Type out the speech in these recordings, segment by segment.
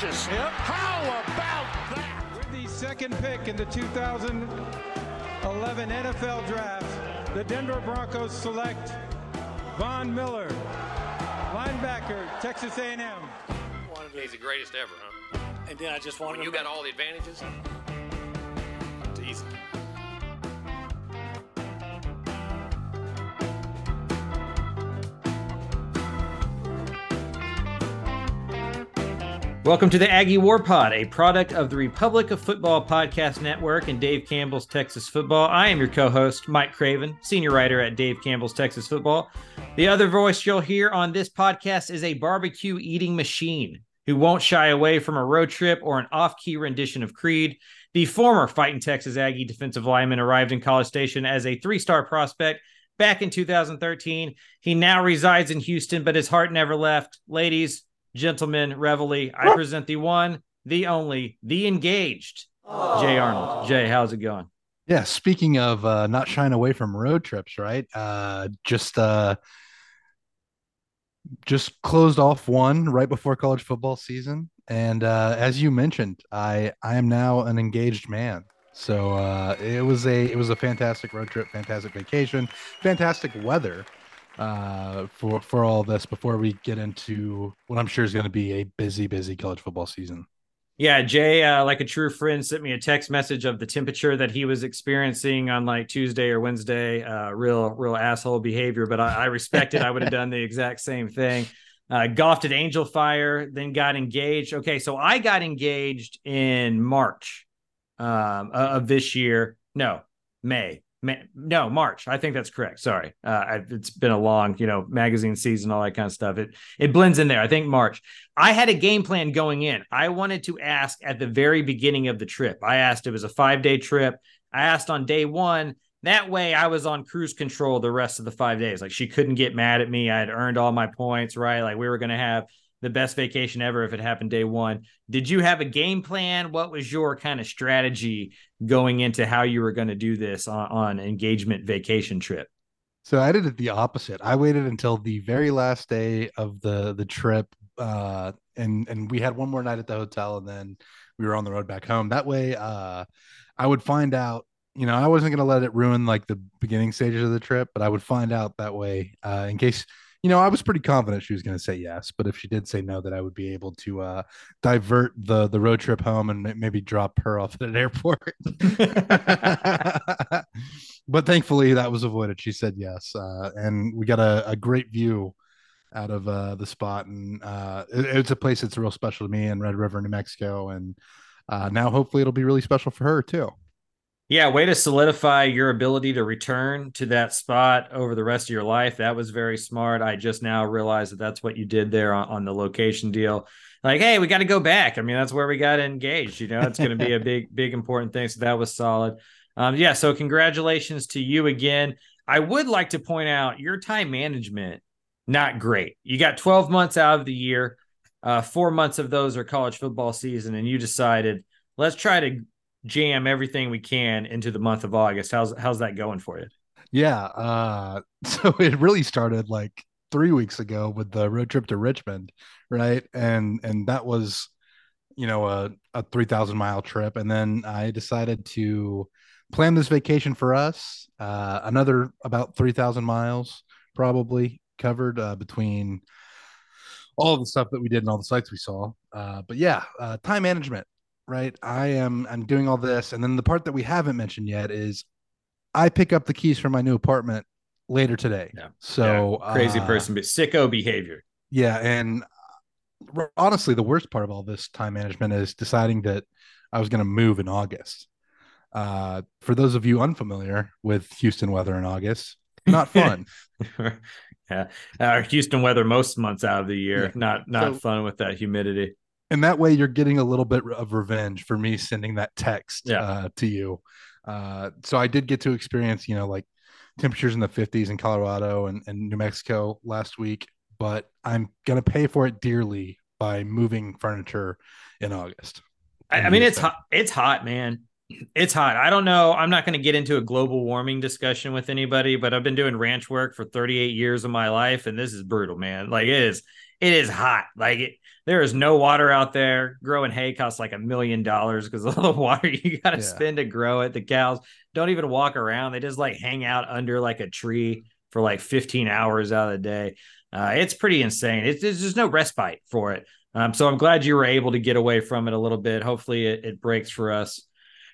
delicious. Yep. How about that? With the second pick in the 2011 NFL Draft, the Denver Broncos select Von Miller, linebacker, Texas A&M. He's the greatest ever, huh? And then I just wanted When you to got all the advantages, Welcome to the Aggie War Pod, a product of the Republic of Football Podcast Network and Dave Campbell's Texas Football. I am your co host, Mike Craven, senior writer at Dave Campbell's Texas Football. The other voice you'll hear on this podcast is a barbecue eating machine who won't shy away from a road trip or an off key rendition of Creed. The former fighting Texas Aggie defensive lineman arrived in College Station as a three star prospect back in 2013. He now resides in Houston, but his heart never left. Ladies, gentlemen, reveille, I present the one, the only, the engaged Jay Arnold. Jay, how's it going? Yeah, speaking of uh, not shying away from road trips, right? Uh, just uh, just closed off one right before college football season, and uh, as you mentioned, I I am now an engaged man. So uh, it was a it was a fantastic road trip, fantastic vacation, fantastic weather uh, for for all this. Before we get into what I'm sure is going to be a busy, busy college football season. Yeah, Jay, uh, like a true friend, sent me a text message of the temperature that he was experiencing on like Tuesday or Wednesday. Uh, real, real asshole behavior, but I, I respect it. I would have done the exact same thing. Uh, golfed at Angel Fire, then got engaged. Okay, so I got engaged in March um, of this year. No, May. May. No, March. I think that's correct. Sorry, uh, I, it's been a long, you know, magazine season, all that kind of stuff. It it blends in there. I think March. I had a game plan going in. I wanted to ask at the very beginning of the trip. I asked it was a five day trip. I asked on day one. That way, I was on cruise control the rest of the five days. Like she couldn't get mad at me. I had earned all my points, right? Like we were going to have the best vacation ever if it happened day one. Did you have a game plan? What was your kind of strategy going into how you were going to do this on, on engagement vacation trip? So I did it the opposite. I waited until the very last day of the the trip, uh, and and we had one more night at the hotel, and then we were on the road back home. That way, uh, I would find out. You know, I wasn't going to let it ruin like the beginning stages of the trip, but I would find out that way uh, in case you know, I was pretty confident she was going to say yes, but if she did say no, that I would be able to uh, divert the the road trip home and maybe drop her off at an airport. but thankfully, that was avoided. She said yes, uh, and we got a, a great view out of uh, the spot, and uh, it, it's a place that's real special to me in Red River, New Mexico, and uh, now hopefully it'll be really special for her too. Yeah, way to solidify your ability to return to that spot over the rest of your life. That was very smart. I just now realized that that's what you did there on, on the location deal. Like, hey, we got to go back. I mean, that's where we got engaged. You know, it's going to be a big, big, important thing. So that was solid. Um, yeah. So congratulations to you again. I would like to point out your time management, not great. You got 12 months out of the year. Uh, four months of those are college football season, and you decided let's try to jam everything we can into the month of August. How's how's that going for you? Yeah. Uh, so it really started like three weeks ago with the road trip to Richmond, right? And and that was, you know, a, a three thousand mile trip. And then I decided to plan this vacation for us. Uh, another about three thousand miles probably covered uh, between all the stuff that we did and all the sites we saw. Uh, but yeah, uh, time management right? I am I'm doing all this, and then the part that we haven't mentioned yet is I pick up the keys for my new apartment later today. Yeah. So Yeah, crazy uh, person, but sicko behavior. Yeah, and honestly, the worst part of all this time management is deciding that I was going to move in August. Uh, for those of you unfamiliar with Houston weather in August, not fun. yeah, our Houston weather most months out of the year, Yeah. not not So- fun with that humidity. And that way you're getting a little bit of revenge for me sending that text Yeah. uh, to you. Uh, so I did get to experience, you know, like temperatures in the 50s in Colorado and, and New Mexico last week, but I'm gonna pay for it dearly by moving furniture in August. I, I mean, it's hot. It's hot, man. It's hot. I don't know. I'm not going to get into a global warming discussion with anybody, but I've been doing ranch work for 38 years of my life, and this is brutal, man. Like it is. It is hot. Like it. There is no water out there. Growing hay costs like a million dollars because of the water you got to Yeah. spend to grow it. The cows don't even walk around; they just like hang out under like a tree for like 15 hours out of the day. Uh, it's pretty insane. It's there's just no respite for it. Um, so I'm glad you were able to get away from it a little bit. Hopefully, it, it breaks for us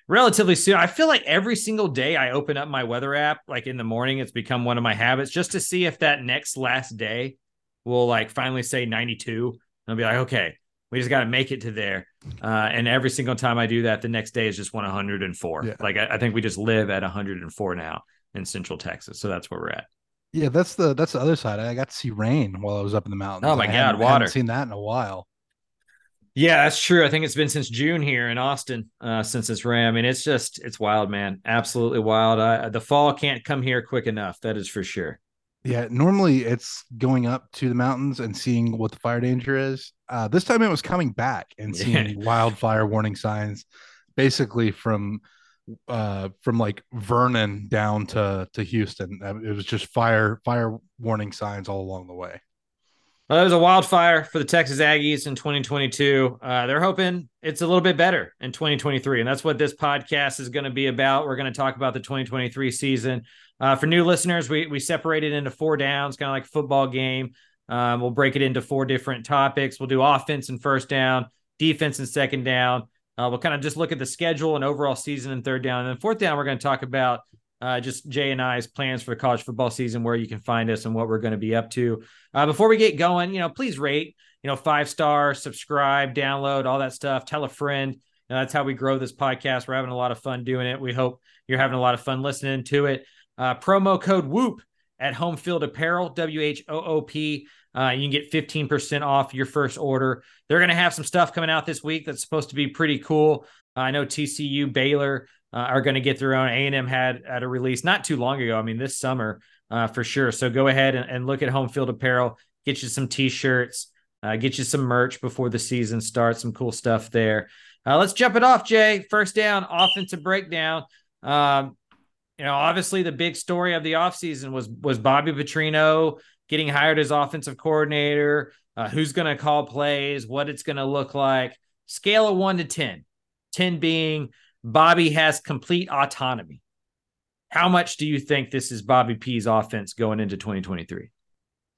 relatively soon. I feel like every single day I open up my weather app, like in the morning, it's become one of my habits just to see if that next last day will like finally say 92. And I'll be like, okay, we just got to make it to there. Uh, and every single time I do that, the next day is just 104. Yeah. Like I, I think we just live at 104 now in Central Texas. So that's where we're at. Yeah, that's the that's the other side. I got to see rain while I was up in the mountains. Oh my I God, water. seen that in a while. Yeah, that's true. I think it's been since June here in Austin, uh, since it's rain. I mean, it's just it's wild, man. Absolutely wild. I, the fall can't come here quick enough. That is for sure. Yeah, normally it's going up to the mountains and seeing what the fire danger is. Uh, this time it was coming back and seeing wildfire warning signs, basically from uh from like Vernon down to to Houston. Uh, It was just fire fire warning signs all along the way. Well, it was a wildfire for the Texas Aggies in 2022. Uh, they're hoping it's a little bit better in 2023. And that's what this podcast is going to be about. We're going to talk about the 2023 season. Uh, for new listeners, we, we separated into four downs, kind of like a football game. Um, we'll break it into four different topics. We'll do offense and first down, defense and second down. Uh, we'll kind of just look at the schedule and overall season and third down. And then fourth down, we're going to talk about uh, just Jay and I's plans for the college football season, where you can find us and what we're going to be up to. Uh, before we get going, you know, please rate, you know, five star, subscribe, download, all that stuff. Tell a friend. You know, that's how we grow this podcast. We're having a lot of fun doing it. We hope you're having a lot of fun listening to it. Uh, promo code WHOOP at Home Field Apparel, W H O O P. Uh, you can get 15% off your first order. They're going to have some stuff coming out this week that's supposed to be pretty cool. I know TCU, Baylor uh, are going to get their own. A&M had at a release not too long ago. I mean, this summer uh, for sure. So go ahead and, and look at Home Field Apparel. Get you some T-shirts. Uh, get you some merch before the season starts. Some cool stuff there. Uh, let's jump it off, Jay. First down, offensive breakdown. Um, you know, obviously the big story of the offseason was was Bobby Petrino getting hired as offensive coordinator. Uh, who's going to call plays? What it's going to look like? Scale of one to 10. 10 being Bobby has complete autonomy. How much do you think this is Bobby P's offense going into 2023?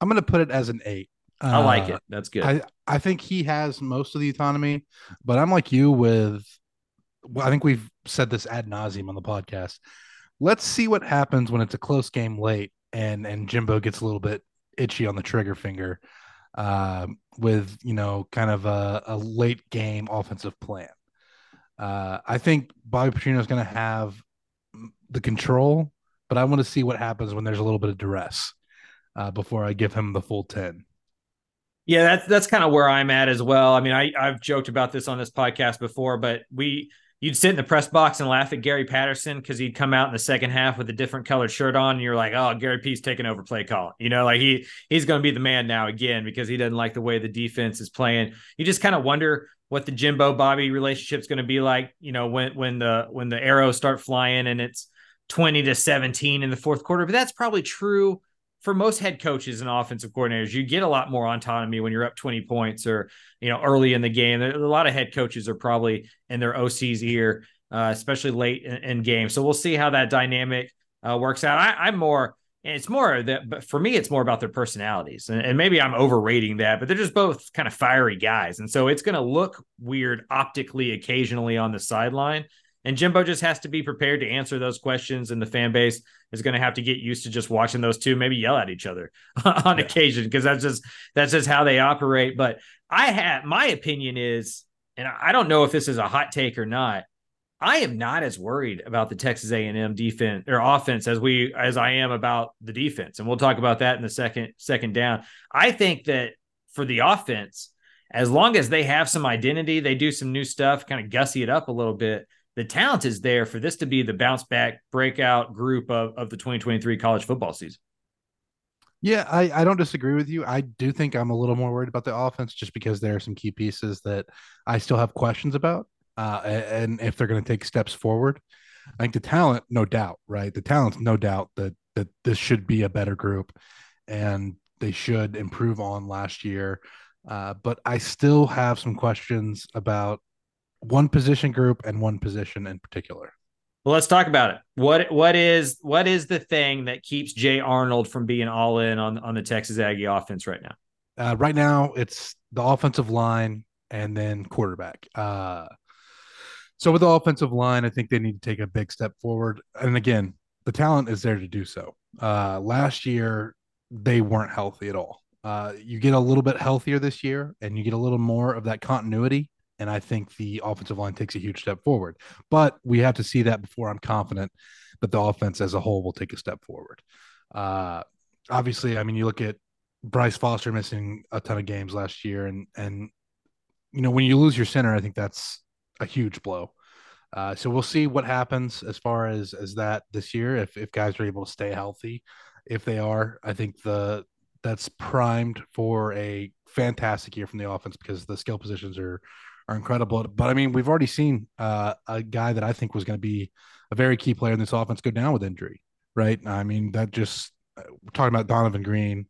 I'm going to put it as an eight. I like Uh, it. That's good. I I think he has most of the autonomy, but I'm like you with. Well, I think we've said this ad nauseum on the podcast. Let's see what happens when it's a close game late and and Jimbo gets a little bit itchy on the trigger finger, um, with you know kind of a, a late game offensive plan. Uh, I think Bobby Petrino is going to have the control, but I want to see what happens when there's a little bit of duress uh, before I give him the full ten. Yeah, that's that's kind of where I'm at as well. I mean, I I've joked about this on this podcast before, but we you'd sit in the press box and laugh at Gary Patterson because he'd come out in the second half with a different colored shirt on, and you're like, oh, Gary P's taking over play call. You know, like he he's going to be the man now again because he doesn't like the way the defense is playing. You just kind of wonder what the Jimbo Bobby relationship's going to be like. You know, when when the when the arrows start flying and it's twenty to seventeen in the fourth quarter, but that's probably true for most head coaches and offensive coordinators, you get a lot more autonomy when you're up 20 points or, you know, early in the game. A lot of head coaches are probably in their OC's ear, uh, especially late in, in game. So we'll see how that dynamic uh, works out. I, I'm more, it's more that, but for me, it's more about their personalities. And, and maybe I'm overrating that, but they're just both kind of fiery guys. And so it's going to look weird optically occasionally on the sideline. And Jimbo just has to be prepared to answer those questions, and the fan base is going to have to get used to just watching those two maybe yell at each other on Yeah. occasion because that's just that's just how they operate. But I have my opinion is, and I don't know if this is a hot take or not. I am not as worried about the Texas A&M defense or offense as we as I am about the defense, and we'll talk about that in the second second down. I think that for the offense, as long as they have some identity, they do some new stuff, kind of gussy it up a little bit the talent is there for this to be the bounce back breakout group of, of the 2023 college football season. Yeah, I, I don't disagree with you. I do think I'm a little more worried about the offense just because there are some key pieces that I still have questions about, uh, and if they're going to take steps forward. I think the talent, no doubt, right? The talent's no doubt that that this should be a better group, and they should improve on last year. Uh, but I still have some questions about one position group and one position in particular. Well, let's talk about it. What what is what is the thing that keeps Jay Arnold from being all in on on the Texas Aggie offense right now? Uh, right now, it's the offensive line and then quarterback. Uh, so with the offensive line, I think they need to take a big step forward. And again, the talent is there to do so. Uh, last year, they weren't healthy at all. Uh, you get a little bit healthier this year, and you get a little more of that continuity. And I think the offensive line takes a huge step forward. But we have to see that before I'm confident that the offense as a whole will take a step forward. Uh, obviously, I mean, you look at Bryce Foster missing a ton of games last year, and and you know when you lose your center, I think that's a huge blow. Uh, so we'll see what happens as far as as that this year. If if guys are able to stay healthy, if they are, I think the that's primed for a fantastic year from the offense because the skill positions are are incredible. But I mean, we've already seen uh, a guy that I think was going to be a very key player in this offense go down with injury, right? I mean, that just uh, we're talking about Donovan Green.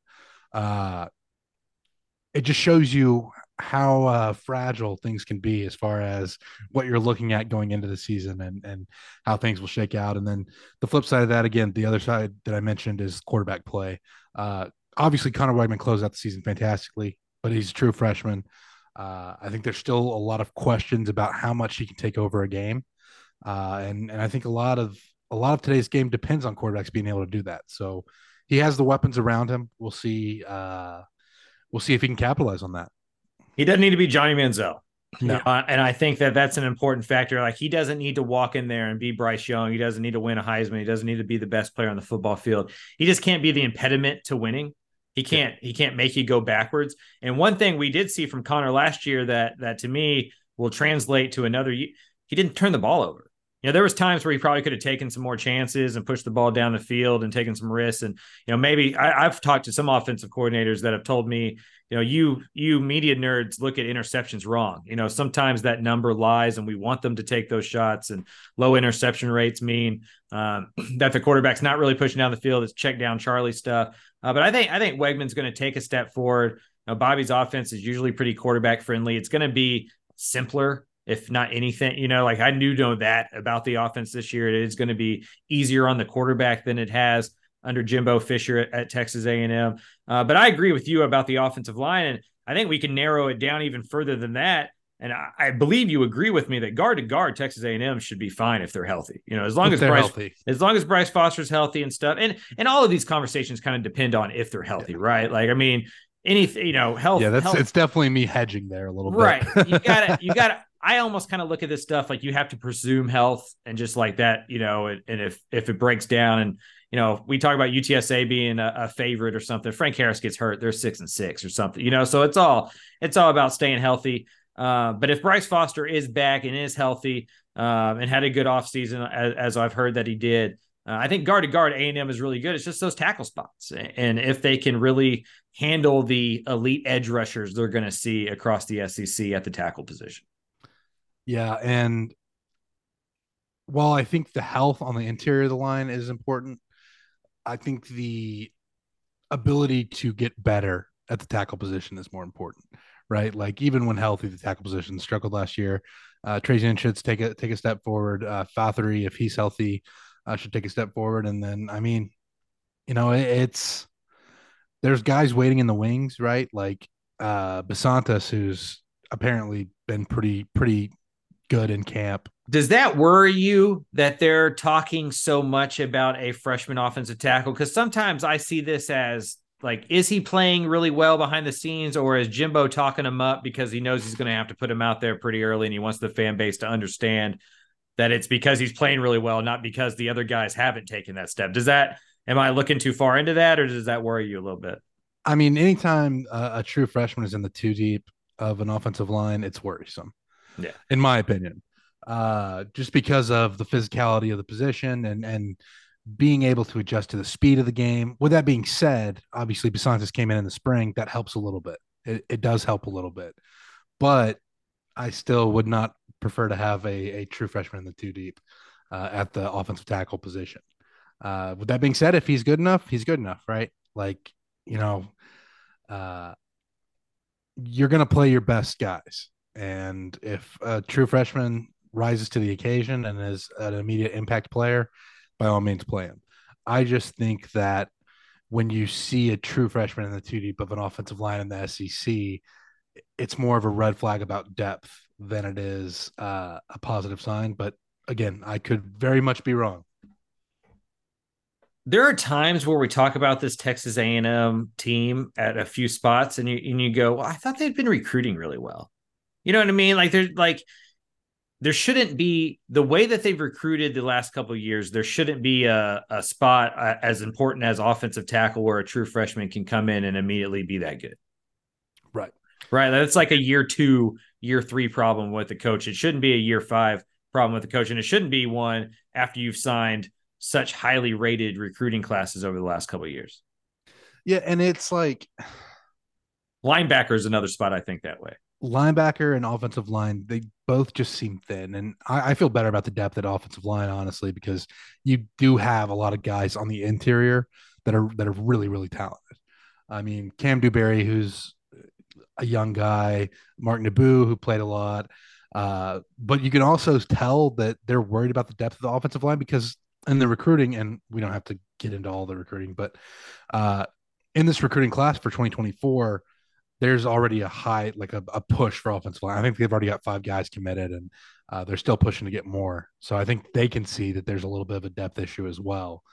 Uh, it just shows you how uh, fragile things can be as far as what you're looking at going into the season and and how things will shake out. And then the flip side of that, again, the other side that I mentioned is quarterback play. Uh, obviously, Conner Weigman closed out the season fantastically, but he's a true freshman. Uh, I think there's still a lot of questions about how much he can take over a game, uh, and and I think a lot of a lot of today's game depends on quarterbacks being able to do that. So he has the weapons around him. We'll see. Uh, we'll see if he can capitalize on that. He doesn't need to be Johnny Manziel. No. Know, and I think that that's an important factor. Like he doesn't need to walk in there and be Bryce Young. He doesn't need to win a Heisman. He doesn't need to be the best player on the football field. He just can't be the impediment to winning. He can't. Yeah. He can't make you go backwards. And one thing we did see from Conner last year that that to me will translate to another. He didn't turn the ball over you know, there was times where he probably could have taken some more chances and pushed the ball down the field and taken some risks. And you know, maybe I, have talked to some offensive coordinators that have told me, you know, you you media nerds look at interceptions wrong. You know, sometimes that number lies, and we want them to take those shots. And low interception rates mean um, that the quarterback's not really pushing down the field. It's check down Charlie stuff. Uh, but I think I think Weigman's going to take a step forward. You know, Bobby's offense is usually pretty quarterback friendly. It's going to be simpler if not anything. You know, like I knew know that about the offense this year. It is going to be easier on the quarterback than it has under Jimbo Fisher at, at Texas A&M. Uh, but I agree with you about the offensive line, and I think we can narrow it down even further than that. And I, I believe you agree with me that guard to guard, Texas A&M should be fine if they're healthy. You know, as long if as Bryce, healthy. as long as Bryce Foster's healthy and stuff, and and all of these conversations kind of depend on if they're healthy, yeah. right? Like, I mean, anything, you know, health. Yeah, that's health, it's definitely me hedging there a little bit. Right. You gotta, you gotta. I almost kind of look at this stuff like you have to presume health and just like that, you know, and, and if if it breaks down and you know, we talk about UTSA being a, a, favorite or something. Frank Harris gets hurt, they're six and six or something, you know. So it's all it's all about staying healthy. Uh, but if Bryce Foster is back and is healthy um, and had a good offseason, as, as I've heard that he did, uh, I think guard to guard A and M is really good. It's just those tackle spots, and if they can really handle the elite edge rushers they're going to see across the SEC at the tackle position. Yeah, and while I think the health on the interior of the line is important, I think the ability to get better at the tackle position is more important, right? Like even when healthy, the tackle position struggled last year. Uh, Trey Zuhn should take a take a step forward. Uh, Fatheree, if he's healthy, uh, should take a step forward. And then, I mean, you know, it, it's there's guys waiting in the wings, right? Like uh Bisontis, who's apparently been pretty pretty good in camp. Does that worry you that they're talking so much about a freshman offensive tackle? Because sometimes I see this as like, is he playing really well behind the scenes, or is Jimbo talking him up because he knows he's going to have to put him out there pretty early and he wants the fan base to understand that it's because he's playing really well, not because the other guys haven't taken that step? Does that, am I looking too far into that, or does that worry you a little bit? I mean, anytime a, a true freshman is in the two deep of an offensive line, it's worrisome. Yeah. In my opinion. Uh, just because of the physicality of the position and and being able to adjust to the speed of the game. With that being said, obviously Bisontis came in in the spring. That helps a little bit. It, it does help a little bit, but I still would not prefer to have a, a true freshman in the two deep uh, at the offensive tackle position. Uh, with that being said, if he's good enough, he's good enough, right? Like, you know, uh, you're going to play your best guys. And if a true freshman rises to the occasion and is an immediate impact player, by all means, play him. I just think that when you see a true freshman in the two deep of an offensive line in the SEC, it's more of a red flag about depth than it is uh, a positive sign. But again, I could very much be wrong. There are times where we talk about this Texas A&M team at a few spots, and you and you go, well, "I thought they'd been recruiting really well." You know what I mean? Like there's like there shouldn't be the way that they've recruited the last couple of years. There shouldn't be a, a spot uh, as important as offensive tackle where a true freshman can come in and immediately be that good. Right. Right. That's like a year two, year three problem with the coach. It shouldn't be a year five problem with the coach. And it shouldn't be one after you've signed such highly rated recruiting classes over the last couple of years. Yeah. And it's like linebacker is another spot I think that way linebacker and offensive line, they both just seem thin. And I, I, feel better about the depth at offensive line, honestly, because you do have a lot of guys on the interior that are that are really, really talented. I mean, Kam Dewberry, who's a young guy, Mark Nabou, who played a lot. Uh, but you can also tell that they're worried about the depth of the offensive line because in the recruiting, and we don't have to get into all the recruiting, but uh, in this recruiting class for 2024, there's already a high like a, a push for offensive line. I think they've already got five guys committed, and uh, they're still pushing to get more. So I think they can see that there's a little bit of a depth issue as well,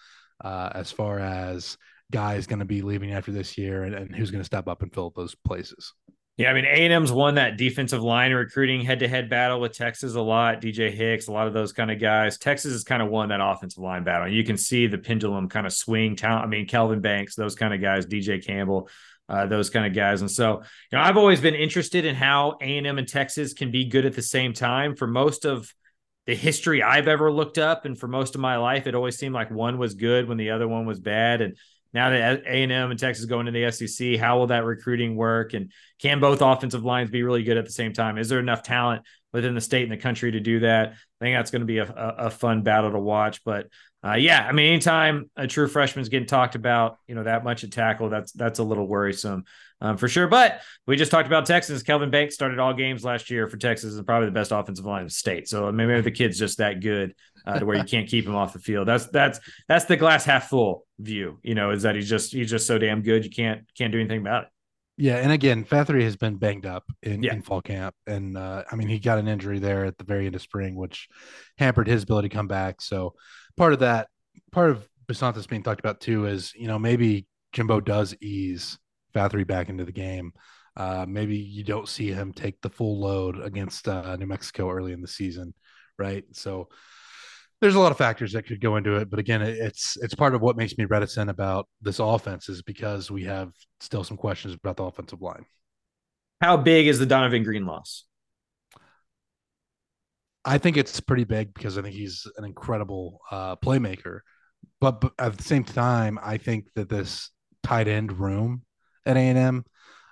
uh, as far as guys going to be leaving after this year and, and who's going to step up and fill those places. Yeah, I mean A&M's won that defensive line recruiting head-to-head battle with Texas a lot. DJ Hicks, a lot of those kind of guys. Texas has kind of won that offensive line battle. You can see the pendulum kind of swing. Talent. I mean, Kelvin Banks, those kind of guys. DJ Campbell uh, those kind of guys. And so, you know, I've always been interested in how A&M and Texas can be good at the same time. For most of the history I've ever looked up, and for most of my life, it always seemed like one was good when the other one was bad. And now that A&M and Texas go into the SEC, how will that recruiting work? And can both offensive lines be really good at the same time? Is there enough talent within the state and the country to do that? I think that's going to be a, a, a fun battle to watch. But uh, yeah, I mean, anytime a true freshman's getting talked about, you know, that much at tackle, that's that's a little worrisome um, for sure. But we just talked about Texas. Kelvin Banks started all games last year for Texas and probably the best offensive line in the state. So maybe the kid's just that good uh, to where you can't keep him off the field. That's that's that's the glass half full view. You know, is that he's just he's just so damn good you can't can't do anything about it. Yeah, and again, Fatheree has been banged up in, yeah. in fall camp, and uh, I mean he got an injury there at the very end of spring, which hampered his ability to come back. So part of that, part of Bisontis being talked about too is you know maybe Jimbo does ease Fatheree back into the game. Uh, maybe you don't see him take the full load against uh, New Mexico early in the season, right? So there's a lot of factors that could go into it, but again, it's it's part of what makes me reticent about this offense is because we have still some questions about the offensive line. How big is the Donovan Green loss? I think it's pretty big because I think he's an incredible uh, playmaker, but, but, at the same time, I think that this tight end room at A and M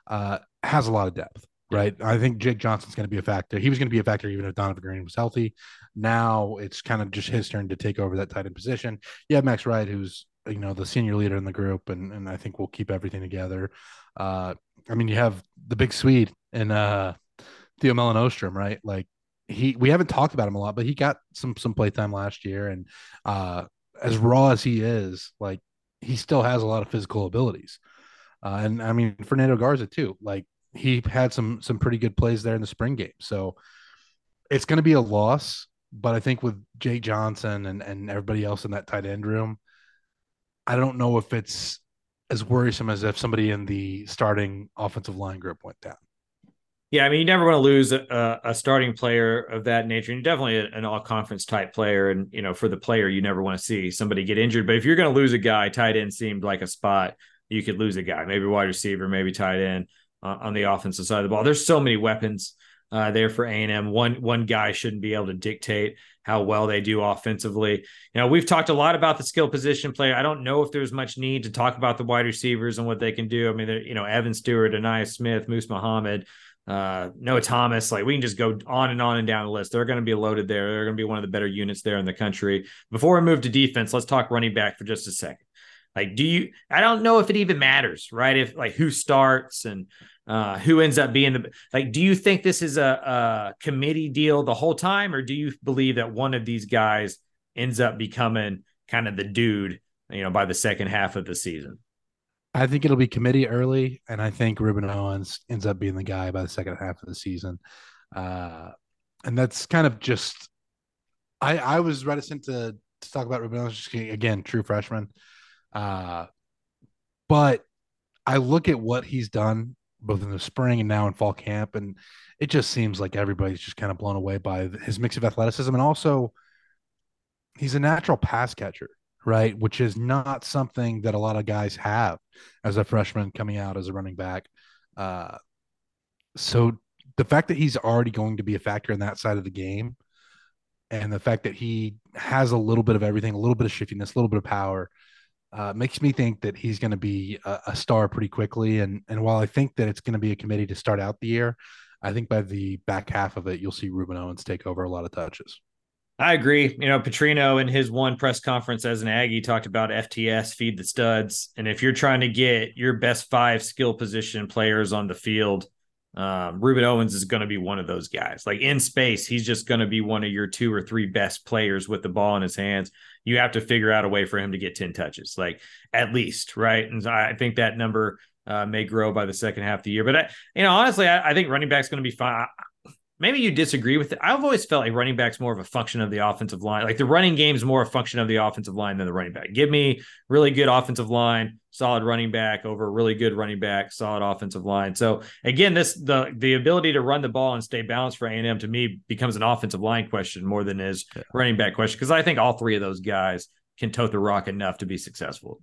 uh, has a lot of depth right? I think Jake Johnson's going to be a factor. He was going to be a factor even if Donovan Green was healthy. Now it's kind of just his turn to take over that tight end position. You have Max Wright, who's you know the senior leader in the group, and and I think we'll keep everything together. Uh, I mean, you have the big Swede and uh, Theo Melin Öhrström, right? Like he, we haven't talked about him a lot, but he got some some playtime last year, and uh, as raw as he is, like he still has a lot of physical abilities. Uh, and I mean Fernando Garza too. Like he had some some pretty good plays there in the spring game. So it's going to be a loss, but I think with Jake Johnson and and everybody else in that tight end room, I don't know if it's as worrisome as if somebody in the starting offensive line group went down. Yeah, I mean, you never want to lose a, a starting player of that nature. And definitely an all conference type player. And, you know, for the player, you never want to see somebody get injured. But if you're going to lose a guy, tight end seemed like a spot you could lose a guy, maybe wide receiver, maybe tight end uh, on the offensive side of the ball. There's so many weapons uh, there for A&M. One one guy shouldn't be able to dictate how well they do offensively. You know, we've talked a lot about the skill position player. I don't know if there's much need to talk about the wide receivers and what they can do. I mean, you know, Evan Stewart, Ainias Smith, Moose Muhammad, uh, Noah Thomas. Like we can just go on and on and down the list. They're going to be loaded there. They're going to be one of the better units there in the country. Before we move to defense, let's talk running back for just a second. Like, do you? I don't know if it even matters, right? If like who starts and uh, who ends up being the like? Do you think this is a, a committee deal the whole time, or do you believe that one of these guys ends up becoming kind of the dude, you know, by the second half of the season? I think it'll be committee early, and I think Rueben Owens ends up being the guy by the second half of the season. Uh, and that's kind of just I I was reticent to to talk about Rueben Owens again, true freshman. Uh, but I look at what he's done both in the spring and now in fall camp, and it just seems like everybody's just kind of blown away by his mix of athleticism and also he's a natural pass catcher, right? Which is not something that a lot of guys have as a freshman coming out as a running back. Uh, so the fact that he's already going to be a factor in that side of the game and the fact that he has a little bit of everything, a little bit of shiftiness, a little bit of power, uh, makes me think that he's going to be a, a, star pretty quickly. And and while I think that it's going to be a committee to start out the year, I think by the back half of it, you'll see Rueben Owens take over a lot of touches. I agree. You know, Petrino in his one press conference as an Aggie talked about FTS, feed the studs. And if you're trying to get your best five skill position players on the field, um, Rueben Owens is going to be one of those guys. Like in space, he's just going to be one of your two or three best players with the ball in his hands. You have to figure out a way for him to get 10 touches, like at least, right? And I think that number uh, may grow by the second half of the year. But I, you know, honestly, I, I think running back's going to be fine maybe you disagree with it. I've always felt like running back's more of a function of the offensive line. Like the running game is more a function of the offensive line than the running back. Give me really good offensive line, solid running back over really good running back, solid offensive line. So again, this the the ability to run the ball and stay balanced for A&M to me becomes an offensive line question more than is yeah. running back question because I think all three of those guys can tote the rock enough to be successful.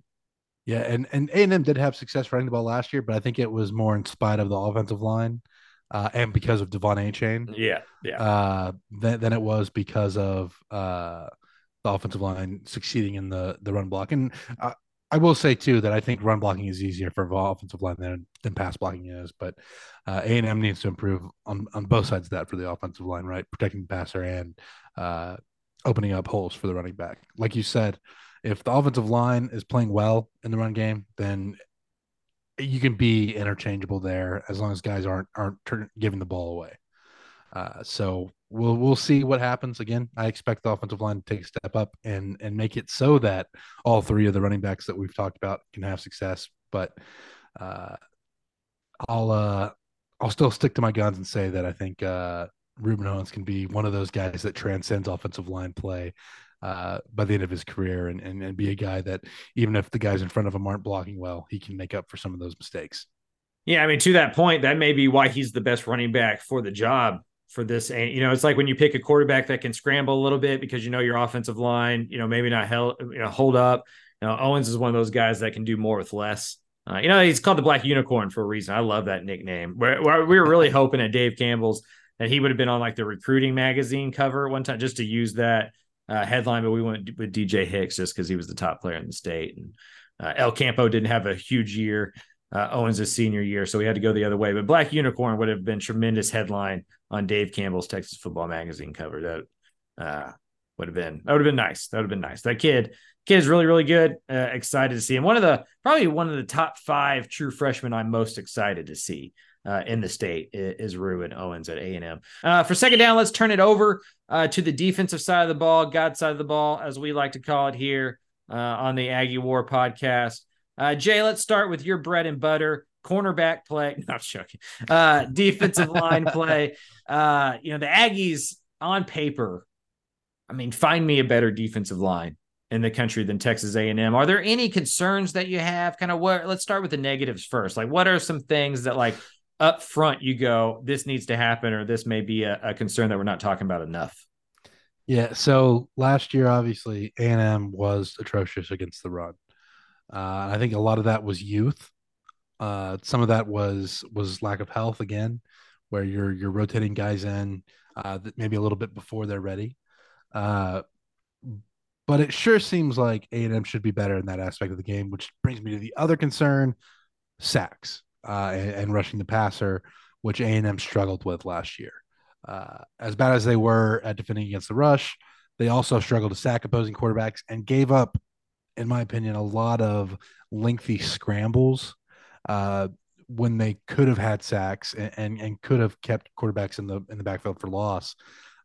Yeah, and and A&M did have success running the ball last year, but I think it was more in spite of the offensive line uh, and because of De'Von Achane. Yeah, yeah. Uh, than, than it was because of uh, the offensive line succeeding in the the run block. And uh, I will say too that I think run blocking is easier for the offensive line than than pass blocking is. But uh, A and M needs to improve on on both sides of that for the offensive line, right? Protecting the passer and uh, opening up holes for the running back. Like you said, if the offensive line is playing well in the run game, then you can be interchangeable there as long as guys aren't aren't giving the ball away. Uh, so we'll we'll see what happens. Again, I expect the offensive line to take a step up and and make it so that all three of the running backs that we've talked about can have success. But uh, I'll uh, I'll still stick to my guns and say that I think uh, Rueben Owens can be one of those guys that transcends offensive line play uh, by the end of his career and, and, and be a guy that even if the guys in front of him aren't blocking well, he can make up for some of those mistakes. Yeah, I mean, to that point, that may be why he's the best running back for the job for this. And you know, it's like when you pick a quarterback that can scramble a little bit because you know your offensive line, you know, maybe not held, you know, hold up. You know, Owens is one of those guys that can do more with less. Uh, you know, he's called the Black Unicorn for a reason. I love that nickname. We're, we're, we were really hoping at Dave Campbell's that he would have been on like the recruiting magazine cover one time just to use that uh, headline, but we went with DJ Hicks just because he was the top player in the state. And uh, El Campo didn't have a huge year. Uh, Owens' senior year, so we had to go the other way. But Black Unicorn would have been tremendous headline on Dave Campbell's Texas Football Magazine cover. That uh, would have been that would have been nice. That would have been nice. That kid, kid is really really good. Uh, excited to see him. One of the probably one of the top five true freshmen I'm most excited to see uh, in the state is, Rueben Owens at A and M. Uh, for second down, let's turn it over uh, to the defensive side of the ball, God side of the ball, as we like to call it here uh, on the Aggie War podcast. Uh, Jay, let's start with your bread and butter. Cornerback play, not joking. Uh, defensive line play. you know the Aggies on paper. I mean, find me a better defensive line in the country than Texas A&M. Are there any concerns that you have? Kind of what? Let's start with the negatives first. Like, what are some things that like up front you go, this needs to happen, or this may be a, a concern that we're not talking about enough? Yeah. So last year, obviously, A&M was atrocious against the run. Uh, I think a lot of that was youth. Uh, some of that was was lack of health again, where you're you're rotating guys in uh, maybe a little bit before they're ready. Uh, but it sure seems like A&M should be better in that aspect of the game, which brings me to the other concern: sacks uh, and, and, rushing the passer, which A and M struggled with last year. Uh, as bad as they were at defending against the rush, they also struggled to sack opposing quarterbacks and gave up, in my opinion, a lot of lengthy scrambles, uh, when they could have had sacks and, and, and could have kept quarterbacks in the in the backfield for loss,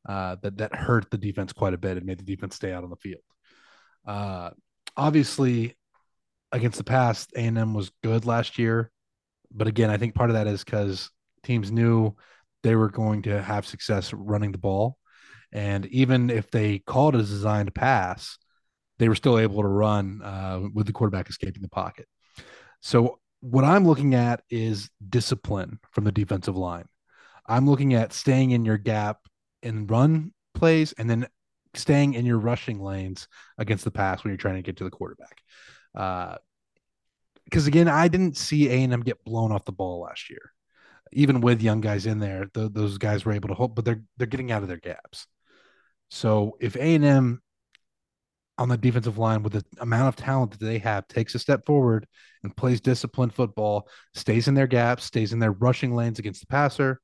uh, that that hurt the defense quite a bit and made the defense stay out on the field. Uh, obviously, against the pass, A and M was good last year, but again, I think part of that is because teams knew they were going to have success running the ball, and even if they called a designed pass, they were still able to run uh, with the quarterback escaping the pocket. So what I'm looking at is discipline from the defensive line. I'm looking at staying in your gap in run plays and then staying in your rushing lanes against the pass when you're trying to get to the quarterback. Because again, I didn't see A and M get blown off the ball last year, even with young guys in there. The, those guys were able to hold, but they're they're getting out of their gaps. So if A and M on the defensive line with the amount of talent that they have takes a step forward and plays disciplined football, stays in their gaps, stays in their rushing lanes against the passer,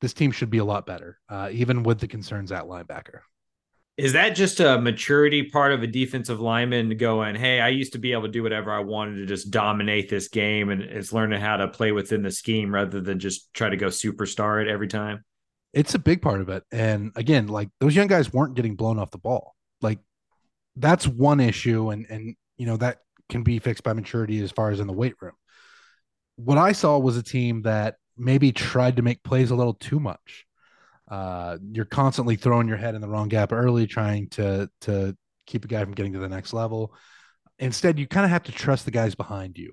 this team should be a lot better, uh, even with the concerns at linebacker. Is that just a maturity part of a defensive lineman going, hey, I used to be able to do whatever I wanted to just dominate this game and it's learning how to play within the scheme rather than just try to go superstar it every time? It's a big part of it. And again, like those young guys weren't getting blown off the ball. Like that's one issue. And, and, you know, that can be fixed by maturity as far as in the weight room. What I saw was a team that maybe tried to make plays a little too much. Uh, you're constantly throwing your head in the wrong gap early, trying to to keep a guy from getting to the next level. Instead, you kind of have to trust the guys behind you.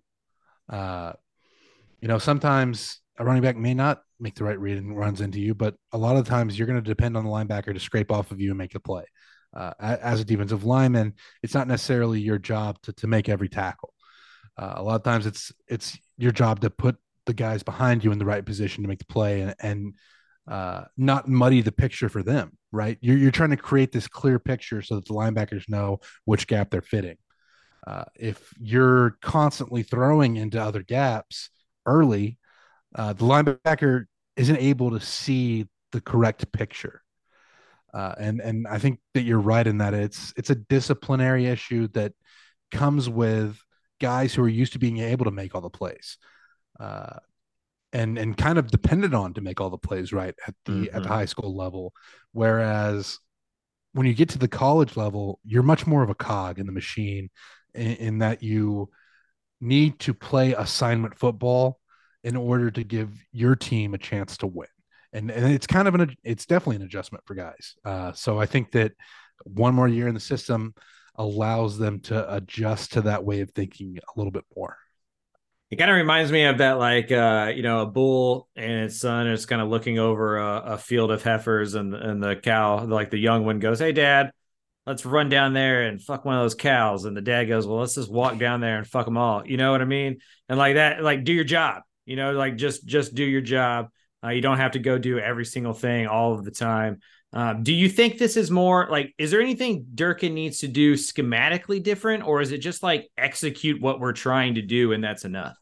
Uh, you know, sometimes a running back may not make the right read and runs into you, but a lot of times you're going to depend on the linebacker to scrape off of you and make the play. Uh, as a defensive lineman, it's not necessarily your job to to make every tackle. Uh, a lot of times, it's it's your job to put the guys behind you in the right position to make the play and, and uh, not muddy the picture for them, right? You're, you're trying to create this clear picture so that the linebackers know which gap they're fitting. Uh, if you're constantly throwing into other gaps early, uh, the linebacker isn't able to see the correct picture. Uh, and and I think that you're right in that it's it's a disciplinary issue that comes with guys who are used to being able to make all the plays uh, and and kind of depended on to make all the plays right at the mm-hmm. at the mm-hmm. high school level. Whereas when you get to the college level, you're much more of a cog in the machine, in, in that you need to play assignment football in order to give your team a chance to win. And, and it's kind of an it's definitely an adjustment for guys. Uh, so I think that one more year in the system allows them to adjust to that way of thinking a little bit more. It kind of reminds me of that, like uh, you know, a bull and its son is kind of looking over a, a, field of heifers, and and the cow, like the young one, goes, "Hey, Dad, let's run down there and fuck one of those cows." And the dad goes, "Well, let's just walk down there and fuck them all." You know what I mean? And like that, like do your job. You know, like just just do your job. Uh, you don't have to go do every single thing all of the time. Um, do you think this is more like, is there anything Durkin needs to do schematically different, or is it just like execute what we're trying to do and that's enough?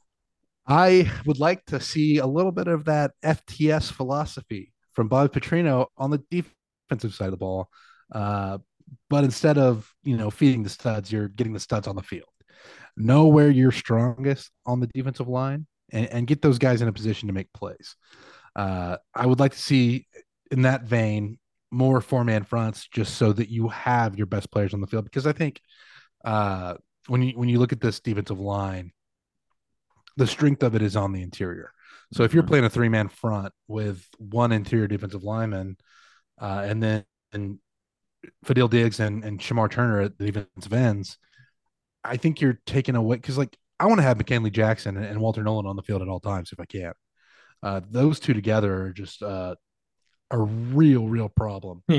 I would like to see a little bit of that FTS philosophy from Bob Petrino on the defensive side of the ball. Uh, but instead of you know feeding the studs, you're getting the studs on the field. Know where you're strongest on the defensive line and, and get those guys in a position to make plays. Uh, I would like to see in that vein more four man fronts just so that you have your best players on the field because I think uh, when you when you look at this defensive line, the strength of it is on the interior. So if you're mm-hmm. playing a three man front with one interior defensive lineman, uh, and then and Fadil Diggs and, and Shemar Turner at the defensive ends, I think you're taking away because like I want to have McKinley Jackson and, and, Walter Nolan on the field at all times if I can. Uh, those two together are just uh, a real, real problem uh,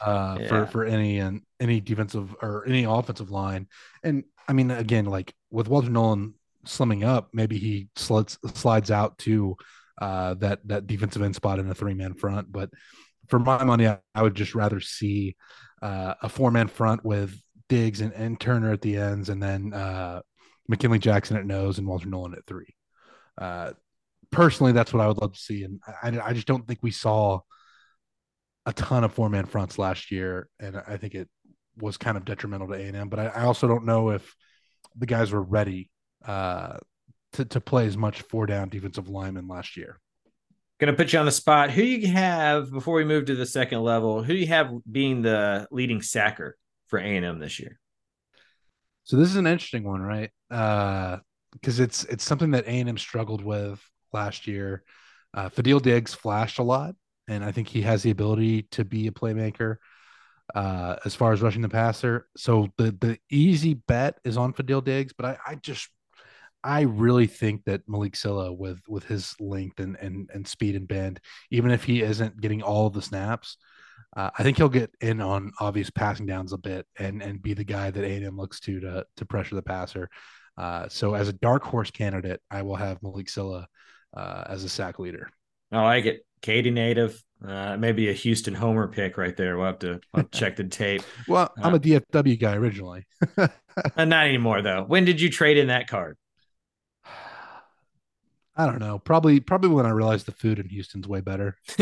yeah. for for any and any defensive or any offensive line. And I mean, again, like with Walter Nolan slimming up, maybe he slides slides out to uh, that that defensive end spot in a three man front. But for my money, I, I would just rather see uh, a four man front with Diggs and, and, Turner at the ends, and then uh, McKinley Jackson at nose and Walter Nolan at three. Uh, personally, that's what I would love to see, and I, I just don't think we saw a ton of four man fronts last year, and I think it was kind of detrimental to A and M. But I, I, also don't know if the guys were ready uh, to, to play as much four down defensive lineman last year. Gonna put you on the spot. Who you have before we move to the second level? Who do you have being the leading sacker for A and M this year? So this is an interesting one, right? Because uh, it's it's something that A and M struggled with last year. Uh, Fadil Diggs flashed a lot, and I think he has the ability to be a playmaker uh, as far as rushing the passer. So the the easy bet is on Fadil Diggs, but I, I just I really think that Malick Sylla with with his length and and and speed and bend, even if he isn't getting all of the snaps, uh, I think he'll get in on obvious passing downs a bit and and be the guy that A&M looks to to to pressure the passer. Uh, so as a dark horse candidate, I will have Malick Sylla uh, as a sack leader. I like it. Katy native, uh, maybe a Houston Homer pick right there. We'll have to, we'll check the tape. well, I'm a DFW guy originally. uh, not anymore though. When did you trade in that card? I don't know. Probably probably when I realized the food in Houston's way better.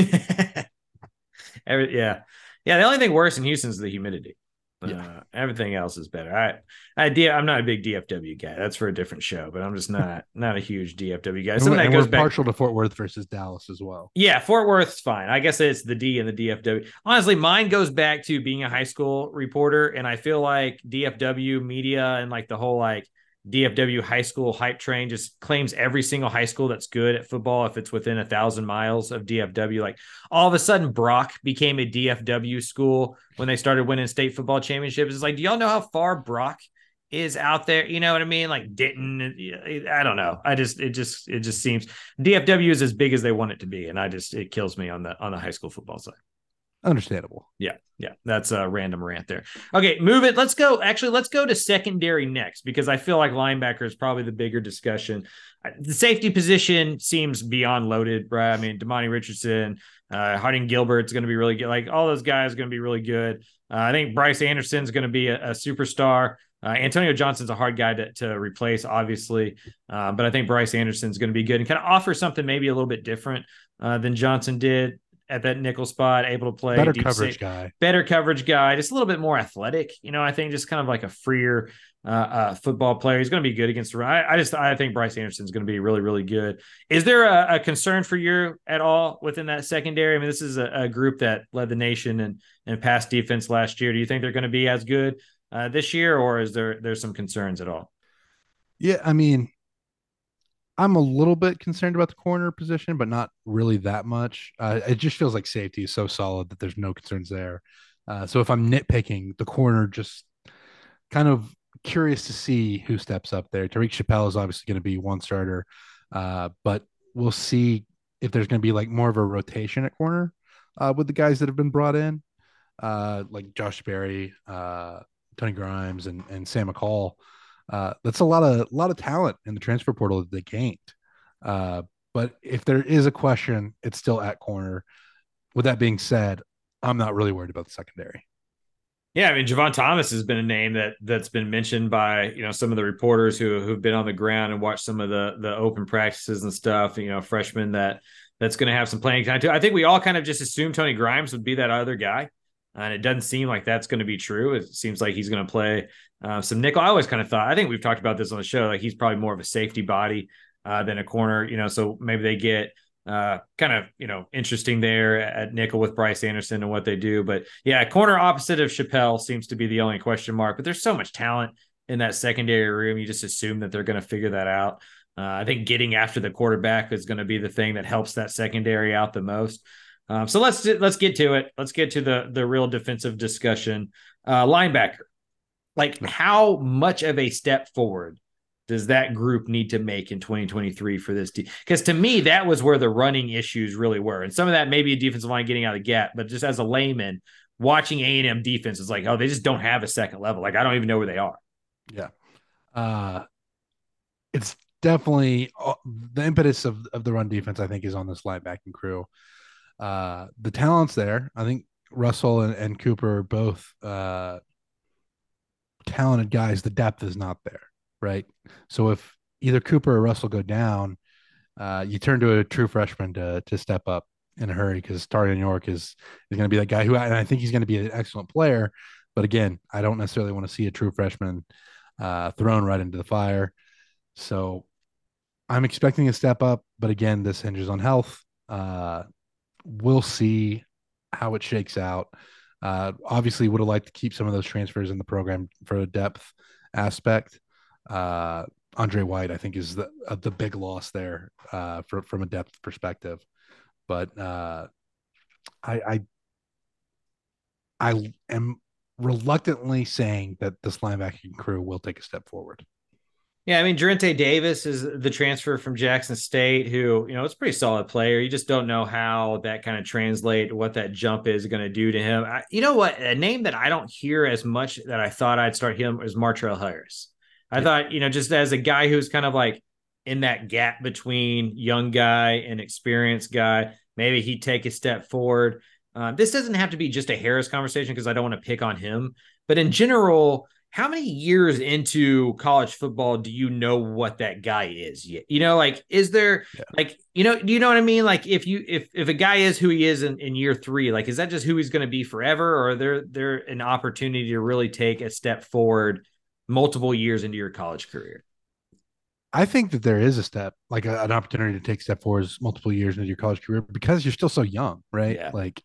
Every, yeah. Yeah, the only thing worse in Houston is the humidity. Yeah. Uh, everything else is better. I, I, I'm not a big DFW guy. That's for a different show, but I'm just not, not a huge DFW guy. Some that goes back, partial to Fort Worth versus Dallas as well. Yeah, Fort Worth's fine. I guess it's the D and the DFW. Honestly, mine goes back to being a high school reporter, and I feel like DFW media and like the whole like DFW high school hype train just claims every single high school that's good at football if it's within a thousand miles of DFW. Like all of a sudden, Brock became a DFW school when they started winning state football championships. It's like, do y'all know how far Brock is out there? You know what I mean? Like didn't I don't know. I just it just it just seems DFW is as big as they want it to be, and I just it kills me on the on the high school football side. Understandable. Yeah, yeah, that's a random rant there. Okay, move it. Let's go. Actually, let's go to secondary next because I feel like linebacker is probably the bigger discussion. The safety position seems beyond loaded, right? I mean, Demani Richardson, uh, Jardin Gilbert's going to be really good. Like all those guys are going to be really good. Uh, I think Bryce Anderson's going to be a, a superstar. Uh, Antonio Johnson's a hard guy to, to replace, obviously, uh, but I think Bryce Anderson's going to be good and kind of offer something maybe a little bit different uh, than Johnson did at that nickel spot, able to play better coverage guy, better coverage guy, just a little bit more athletic. You know, I think just kind of like a freer uh, uh, football player. He's going to be good against the run. I, I, just I think Bryce Anderson is going to be really really good. Is there a, a, concern for you at all within that secondary? I mean, this is a, a, group that led the nation and and pass defense last year. Do you think they're going to be as good uh, this year, or is there there's some concerns at all? Yeah, I mean, I'm a little bit concerned about the corner position, but not really that much. Uh, it just feels like safety is so solid that there's no concerns there. Uh, so if I'm nitpicking, the corner just kind of curious to see who steps up there. Tyreek Chappell is obviously going to be one starter, uh, but we'll see if there's going to be like more of a rotation at corner uh, with the guys that have been brought in, uh, like Josh Berry, uh, Tony Grimes, and and Sam McCall. Uh, that's a lot of lot of talent in the transfer portal that they gained. Uh, but if there is a question, it's still at corner. With that being said, I'm not really worried about the secondary. Yeah, I mean Javon Thomas has been a name that that's been mentioned by you know some of the reporters who who've been on the ground and watched some of the the open practices and stuff. You know, freshman that that's going to have some playing time too. I think we all kind of just assumed Tony Grimes would be that other guy, and it doesn't seem like that's going to be true. It seems like he's going to play uh, some nickel. I always kind of thought. I think we've talked about this on the show. Like he's probably more of a safety body uh, than a corner. You know, so maybe they get uh, kind of you know interesting there at nickel with Bryce Anderson and what they do. But yeah, corner opposite of Chappell seems to be the only question mark. But there's so much talent in that secondary room. You just assume that they're going to figure that out. Uh, I think getting after the quarterback is going to be the thing that helps that secondary out the most. Um, so let's let's get to it. Let's get to the the real defensive discussion. Uh, linebacker, like how much of a step forward does that group need to make in 2023 for this team? Because to me, that was where the running issues really were, and some of that maybe a defensive line getting out of the gap. But just as a layman, watching A and M defense is like, oh, they just don't have a second level. Like I don't even know where they are. Yeah, uh, it's definitely uh, the impetus of of the run defense. I think is on this linebacking crew. Uh, the talent's there. I think Russell and, and Cooper are both uh, talented guys. The depth is not there right? So if either Cooper or Russell go down, uh, you turn to a true freshman to to step up in a hurry because Taurean York is is going to be that guy who, and I think he's going to be an excellent player. But again, I don't necessarily want to see a true freshman uh, thrown right into the fire. So I'm expecting a step up, but again, this hinges on health. Uh, we'll see how it shakes out. Uh, obviously, would have liked to keep some of those transfers in the program for a depth aspect. Uh, Andre White, I think, is the uh, the big loss there uh, for, from a depth perspective. But uh, I, I I am reluctantly saying that this linebacking crew will take a step forward. Yeah, I mean, Jurriente Davis is the transfer from Jackson State, who, you know, it's a pretty solid player. You just don't know how that kind of translate, what that jump is going to do to him. I, you know what? A name that I don't hear as much that I thought I'd start him is Martrell Harris. I yeah. thought, you know, just as a guy who's kind of like in that gap between young guy and experienced guy, maybe he'd take a step forward. Uh, this doesn't have to be just a Harris conversation because I don't want to pick on him, but in general, how many years into college football do you know what that guy is yet? You know, like, is there yeah. like, you know, do you know what I mean? Like if you, if, if a guy is who he is in, in year three, like, is that just who he's going to be forever? Or are there, there an opportunity to really take a step forward multiple years into your college career? I think that there is a step, like a, an opportunity to take step forward multiple years into your college career because you're still so young, right? Yeah. Like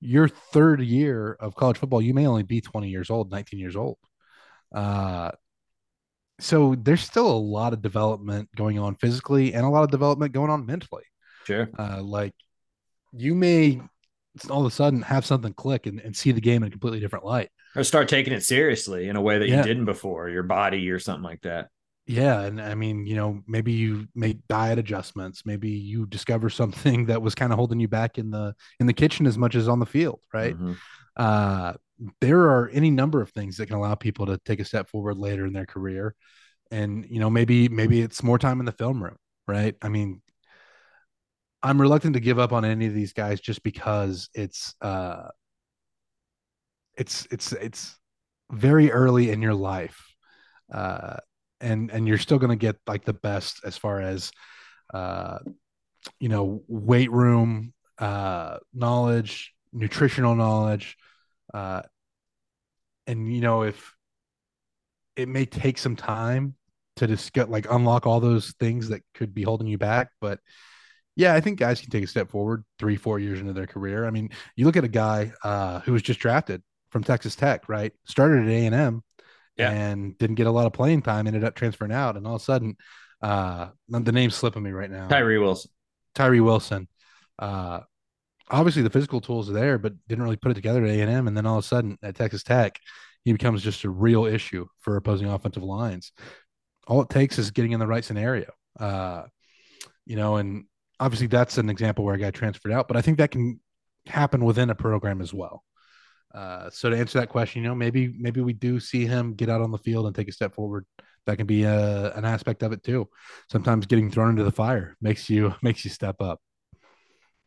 your third year of college football, you may only be 20 years old, 19 years old. Uh, so there's still a lot of development going on physically and a lot of development going on mentally. Sure. Uh, like you may all of a sudden have something click and, and see the game in a completely different light. Or start taking it seriously in a way that yeah. you didn't before, your body or something like that. Yeah. And I mean, you know, maybe you make diet adjustments, maybe you discover something that was kind of holding you back in the in the kitchen as much as on the field, right? Mm-hmm. Uh there are any number of things that can allow people to take a step forward later in their career and you know maybe maybe it's more time in the film room right? I mean i'm reluctant to give up on any of these guys just because it's uh it's it's it's very early in your life uh and and you're still going to get like the best as far as uh you know weight room uh knowledge nutritional knowledge uh, and you know, if it may take some time to just get like unlock all those things that could be holding you back, but yeah, I think guys can take a step forward three, four years into their career. I mean, you look at a guy uh, who was just drafted from Texas Tech, right? Started at A and M, yeah. and didn't get a lot of playing time. Ended up transferring out, and all of a sudden, uh, the name's slipping me right now. Tyree Wilson. Tyree Wilson. Uh, obviously the physical tools are there, but didn't really put it together at A and M. And then all of a sudden at Texas Tech, he becomes just a real issue for opposing offensive lines. All it takes is getting in the right scenario. Uh, you know, and obviously that's an example where a guy transferred out, but I think that can happen within a program as well. Uh, so to answer that question, you know, maybe maybe we do see him get out on the field and take a step forward. That can be a, uh, an aspect of it too. Sometimes getting thrown into the fire makes you makes you step up.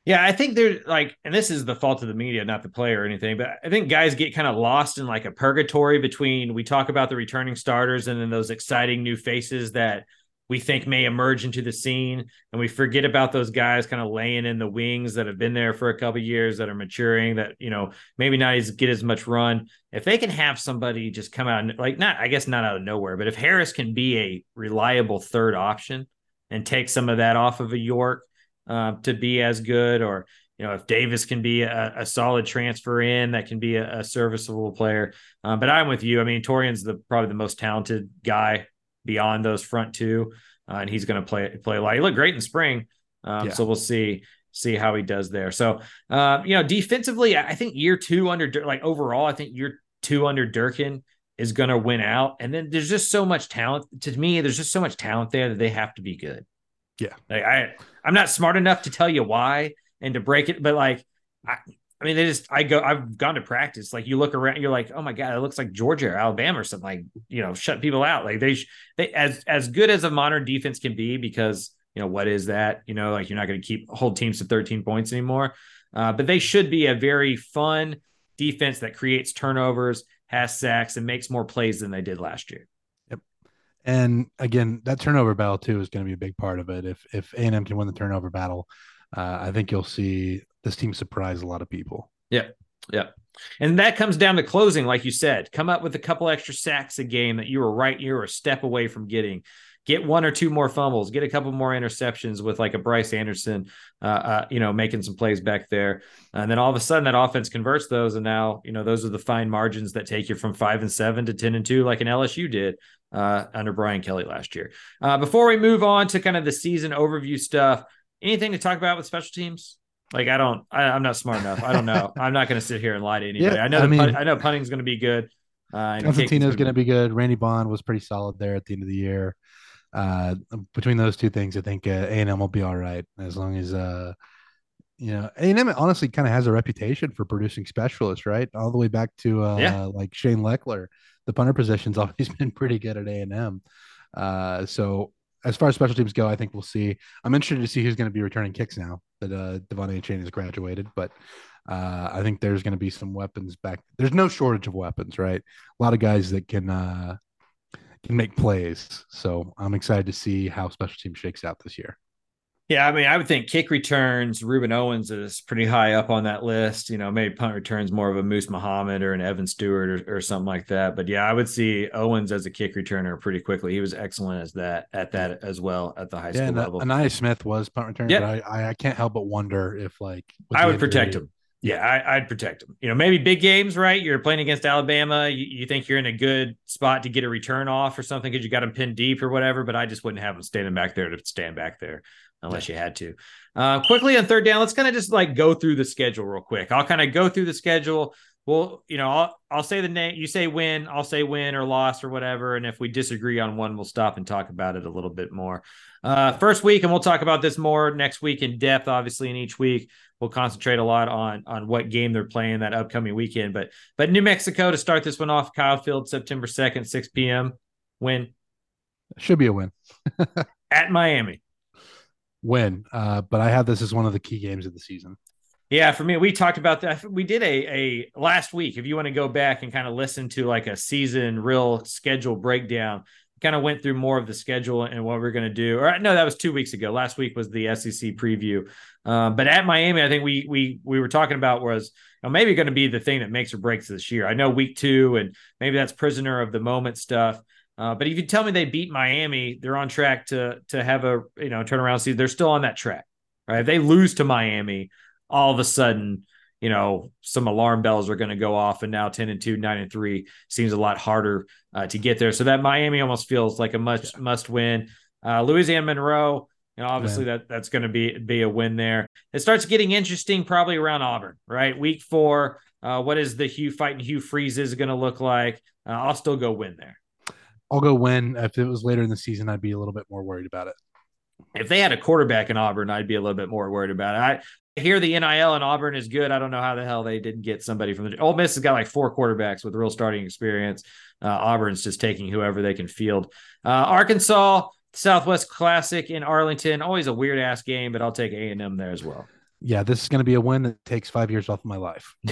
Yeah, I think there's like, and this is the fault of the media, not the player or anything, but I think guys get kind of lost in like a purgatory between we talk about the returning starters and then those exciting new faces that we think may emerge into the scene. And we forget about those guys kind of laying in the wings that have been there for a couple years that are maturing, that, you know, maybe not as get as much run. If they can have somebody just come out, like, not, I guess not out of nowhere, but if Harris can be a reliable third option and take some of that off of a York uh, to be as good, or you know if Davis can be a, a solid transfer in that can be a, a serviceable player. Um, but I'm with you. I mean, Taurean's the probably the most talented guy beyond those front two, uh, and he's going to play play a lot. He looked great in spring, um, yeah. so we'll see see how he does there. So uh, you know, defensively, I think year two under like overall, I think year two under Durkin is going to win out. And then there's just so much talent. To me, there's just so much talent there that they have to be good. Yeah. Like I I'm not smart enough to tell you why and to break it, but like I I mean, they just I go I've gone to practice. Like you look around, you're like, oh my god, it looks like Georgia or Alabama or something. Like you know, shut people out. Like they they as as good as a modern defense can be because you know what is that? You know, like you're not going to keep hold teams to 13 points anymore. Uh, but they should be a very fun defense that creates turnovers, has sacks, and makes more plays than they did last year. And again, that turnover battle too is going to be a big part of it. If if A and M can win the turnover battle, uh, I think you'll see this team surprise a lot of people. Yeah, yeah, and that comes down to closing, like you said. Come up with a couple extra sacks a game that you were right, you were a step away from getting. get one or two more fumbles, get a couple more interceptions with like a Bryce Anderson, uh, uh, you know, making some plays back there. And then all of a sudden that offense converts those. And now, you know, those are the fine margins that take you from five and seven to 10 and two, like an LSU did uh, under Brian Kelly last year. Uh, before we move on to kind of the season overview stuff, anything to talk about with special teams? Like I don't, I, am not smart enough. I don't know. I'm not going to sit here and lie to anybody. Yeah, I know, I mean- pun- I know punting's going to be good. Uh, Constantinou's going to be good. Randy Bond was pretty solid there at the end of the year. Uh, between those two things, I think uh, A&M will be all right as long as uh, you know A&M honestly kind of has a reputation for producing specialists, right? All the way back to uh, Yeah. like Shane Lechler, the punter position's always been pretty good at A&M. Uh, so as far as special teams go, I think we'll see. I'm interested to see who's going to be returning kicks now that uh, De'Von Achane has graduated, but uh, I think there's going to be some weapons back. There's no shortage of weapons, right? A lot of guys that can uh, can make plays. So I'm excited to see how special team shakes out this year. Yeah, I mean, I would think kick returns. Rueben Owens is pretty high up on that list. You know, maybe punt returns more of a Moose Muhammad or an Evan Stewart or, or something like that. But yeah, I would see Owens as a kick returner pretty quickly. He was excellent as that at that as well at the high school Yeah, and uh, level. Ainias Smith was punt returner. Yep. but I, I can't help but wonder if like I would protect him. Yeah, I, I'd protect him. You know, maybe big games, right? You're playing against Alabama. You, you think you're in a good spot to get a return off or something because you got him pinned deep or whatever. But I just wouldn't have him standing back there to stand back there unless you had to. Uh, quickly on third down, let's kind of just like go through the schedule real quick. I'll kind of go through the schedule. Well, you know, I'll I'll say the name. You say win. I'll say win or loss or whatever. And if we disagree on one, we'll stop and talk about it a little bit more. Uh, first week, and we'll talk about this more next week in depth. Obviously, in each week, we'll concentrate a lot on on what game they're playing that upcoming weekend. But but New Mexico to start this one off, Kyle Field, September second, six p.m. Win Should be a win. at Miami. Win. Uh, but I have this as one of the key games of the season. Yeah, for me, we talked about that. We did a a last week. If you want to go back and kind of listen to like a season real schedule breakdown, kind of went through more of the schedule and what we're going to do. Or no, that was two weeks ago. Last week was the SEC preview. Um, but at Miami, I think we we we were talking about was you know, maybe going to be the thing that makes or breaks this year. I know week two, and maybe that's prisoner of the moment stuff. Uh, but if you tell me they beat Miami, they're on track to to have a you know turnaround season. They're still on that track, right? If they lose to Miami, all of a sudden, you know, some alarm bells are going to go off, and now ten and two, nine and three seems a lot harder uh, to get there. So that Miami almost feels like a must must win. Uh, Louisiana Monroe, you know, obviously that that's going to be be a win there. It starts getting interesting probably around Auburn, right? Week four. Uh, what is the Hugh fighting Hugh Freeze's going to look like? Uh, I'll still go win there. I'll go win. If it was later in the season, I'd be a little bit more worried about it. if they had a quarterback in Auburn, I'd be a little bit more worried about it. I hear the NIL in Auburn is good. I don't know how the hell they didn't get somebody from the Ole Miss has got like four quarterbacks with real starting experience. Uh, Auburn's just taking whoever they can field. Uh, Arkansas Southwest Classic in Arlington, always a weird ass game, but I'll take A and M there as well. Yeah, this is going to be a win that takes five years off of my life.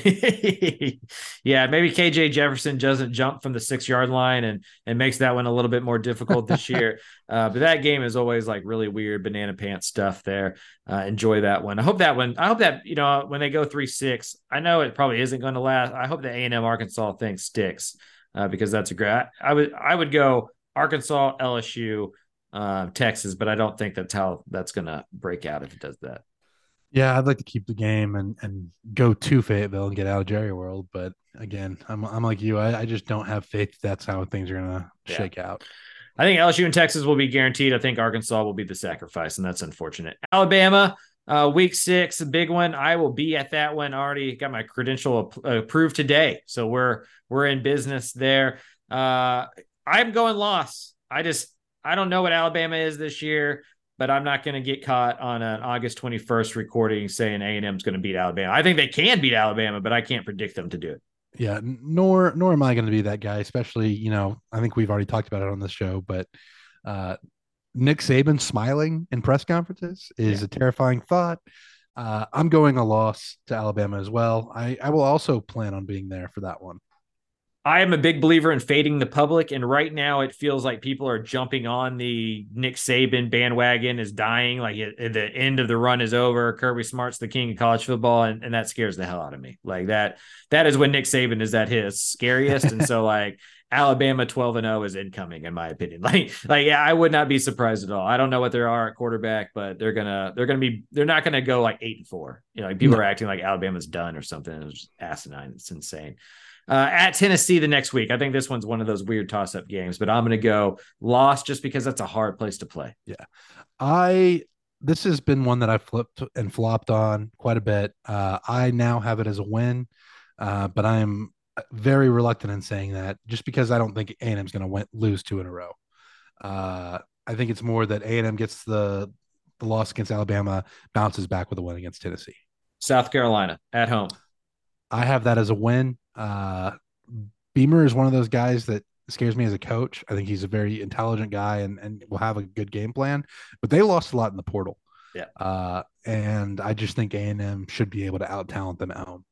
yeah, maybe KJ Jefferson doesn't jump from the six yard line and and makes that one a little bit more difficult this year. Uh, but that game is always like really weird banana pants stuff there. Uh, enjoy that one. I hope that one. I hope that you know when they go three six. I know it probably isn't going to last. I hope the A and M Arkansas thing sticks uh, because that's a great. I, I would I would go Arkansas LSU. Uh, Texas, but I don't think that's how that's going to break out if it does that. Yeah, I'd like to keep the game and and go to Fayetteville and get out of Jerry World. But again, I'm I'm like you. I, I just don't have faith that's how things are gonna Yeah. shake out. I think LSU and Texas will be guaranteed. I think Arkansas will be the sacrifice, and that's unfortunate. Alabama, uh, week six, a big one. I will be at that one. Already got my credential ap- approved today, so we're we're in business there. Uh, I'm going loss. I just I don't know what Alabama is this year, but I'm not going to get caught on an August 21st recording saying A and M is going to beat Alabama. I think they can beat Alabama, but I can't predict them to do it. Yeah, nor nor am I going to be that guy. Especially, you know, I think we've already talked about it on this show, but uh, Nick Saban smiling in press conferences is a terrifying thought. Uh, I'm going a loss to Alabama as well. I, I will also plan on being there for that one. I am a big believer in fading the public, and right now it feels like people are jumping on the Nick Saban bandwagon is dying. Like it, the end of the run is over. Kirby Smart's the king of college football, and, and that scares the hell out of me. Like that, that is when Nick Saban is at his scariest. and so, like Alabama 12 and 0 is incoming, in my opinion. Like, like yeah, I would not be surprised at all. I don't know what they are at quarterback, but they're gonna they're gonna be they're not gonna go like eight and four. You know, like people no. are acting like Alabama's done or something. It's asinine. It's insane. Uh, at Tennessee the next week. I think this one's one of those weird toss up games, but I'm going to go loss just because that's a hard place to play. Yeah. I, this has been one that I flipped and flopped on quite a bit. Uh, I now have it as a win, uh, but I am very reluctant in saying that just because I don't think A&M is going to lose two in a row. Uh, I think it's more that A&M gets the, the loss against Alabama, bounces back with a win against Tennessee. South Carolina at home. I have that as a win. Uh, Beamer is one of those guys that scares me as a coach. I think he's a very intelligent guy and, and will have a good game plan, but they lost a lot in the portal. Yeah. Uh, and I just think A&M should be able to out talent them at home.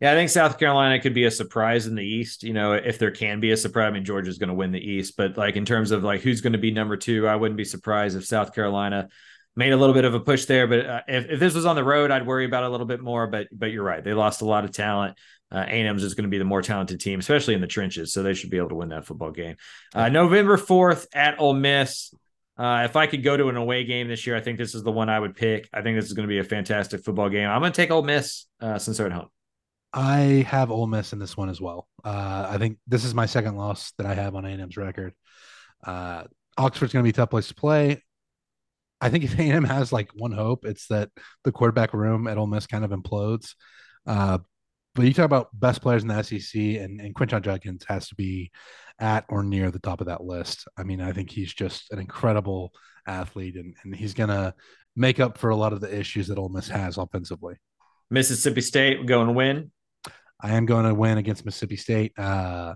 Yeah, I think South Carolina could be a surprise in the East. You know, if there can be a surprise, I mean Georgia's going to win the East, but like in terms of like who's going to be number two, I wouldn't be surprised if South Carolina made a little bit of a push there. But uh, if, if this was on the road, I'd worry about it a little bit more. But but you're right, they lost a lot of talent. Uh, A&M's is going to be the more talented team, especially in the trenches. So they should be able to win that football game. Uh, November 4th at Ole Miss. Uh, if I could go to an away game this year, I think this is the one I would pick. I think this is going to be a fantastic football game. I'm going to take Ole Miss uh, since they're at home. I have Ole Miss in this one as well. Uh, I think this is my second loss that I have on A&M's record. Uh, Oxford's going to be a tough place to play. I think if A&M has like one hope, it's that the quarterback room at Ole Miss kind of implodes. Uh, but you talk about best players in the SEC, and, and Quinshon Judkins has to be at or near the top of that list. I mean, I think he's just an incredible athlete, and, and he's going to make up for a lot of the issues that Ole Miss has offensively. Mississippi State going to win. I am going to win against Mississippi State. Uh,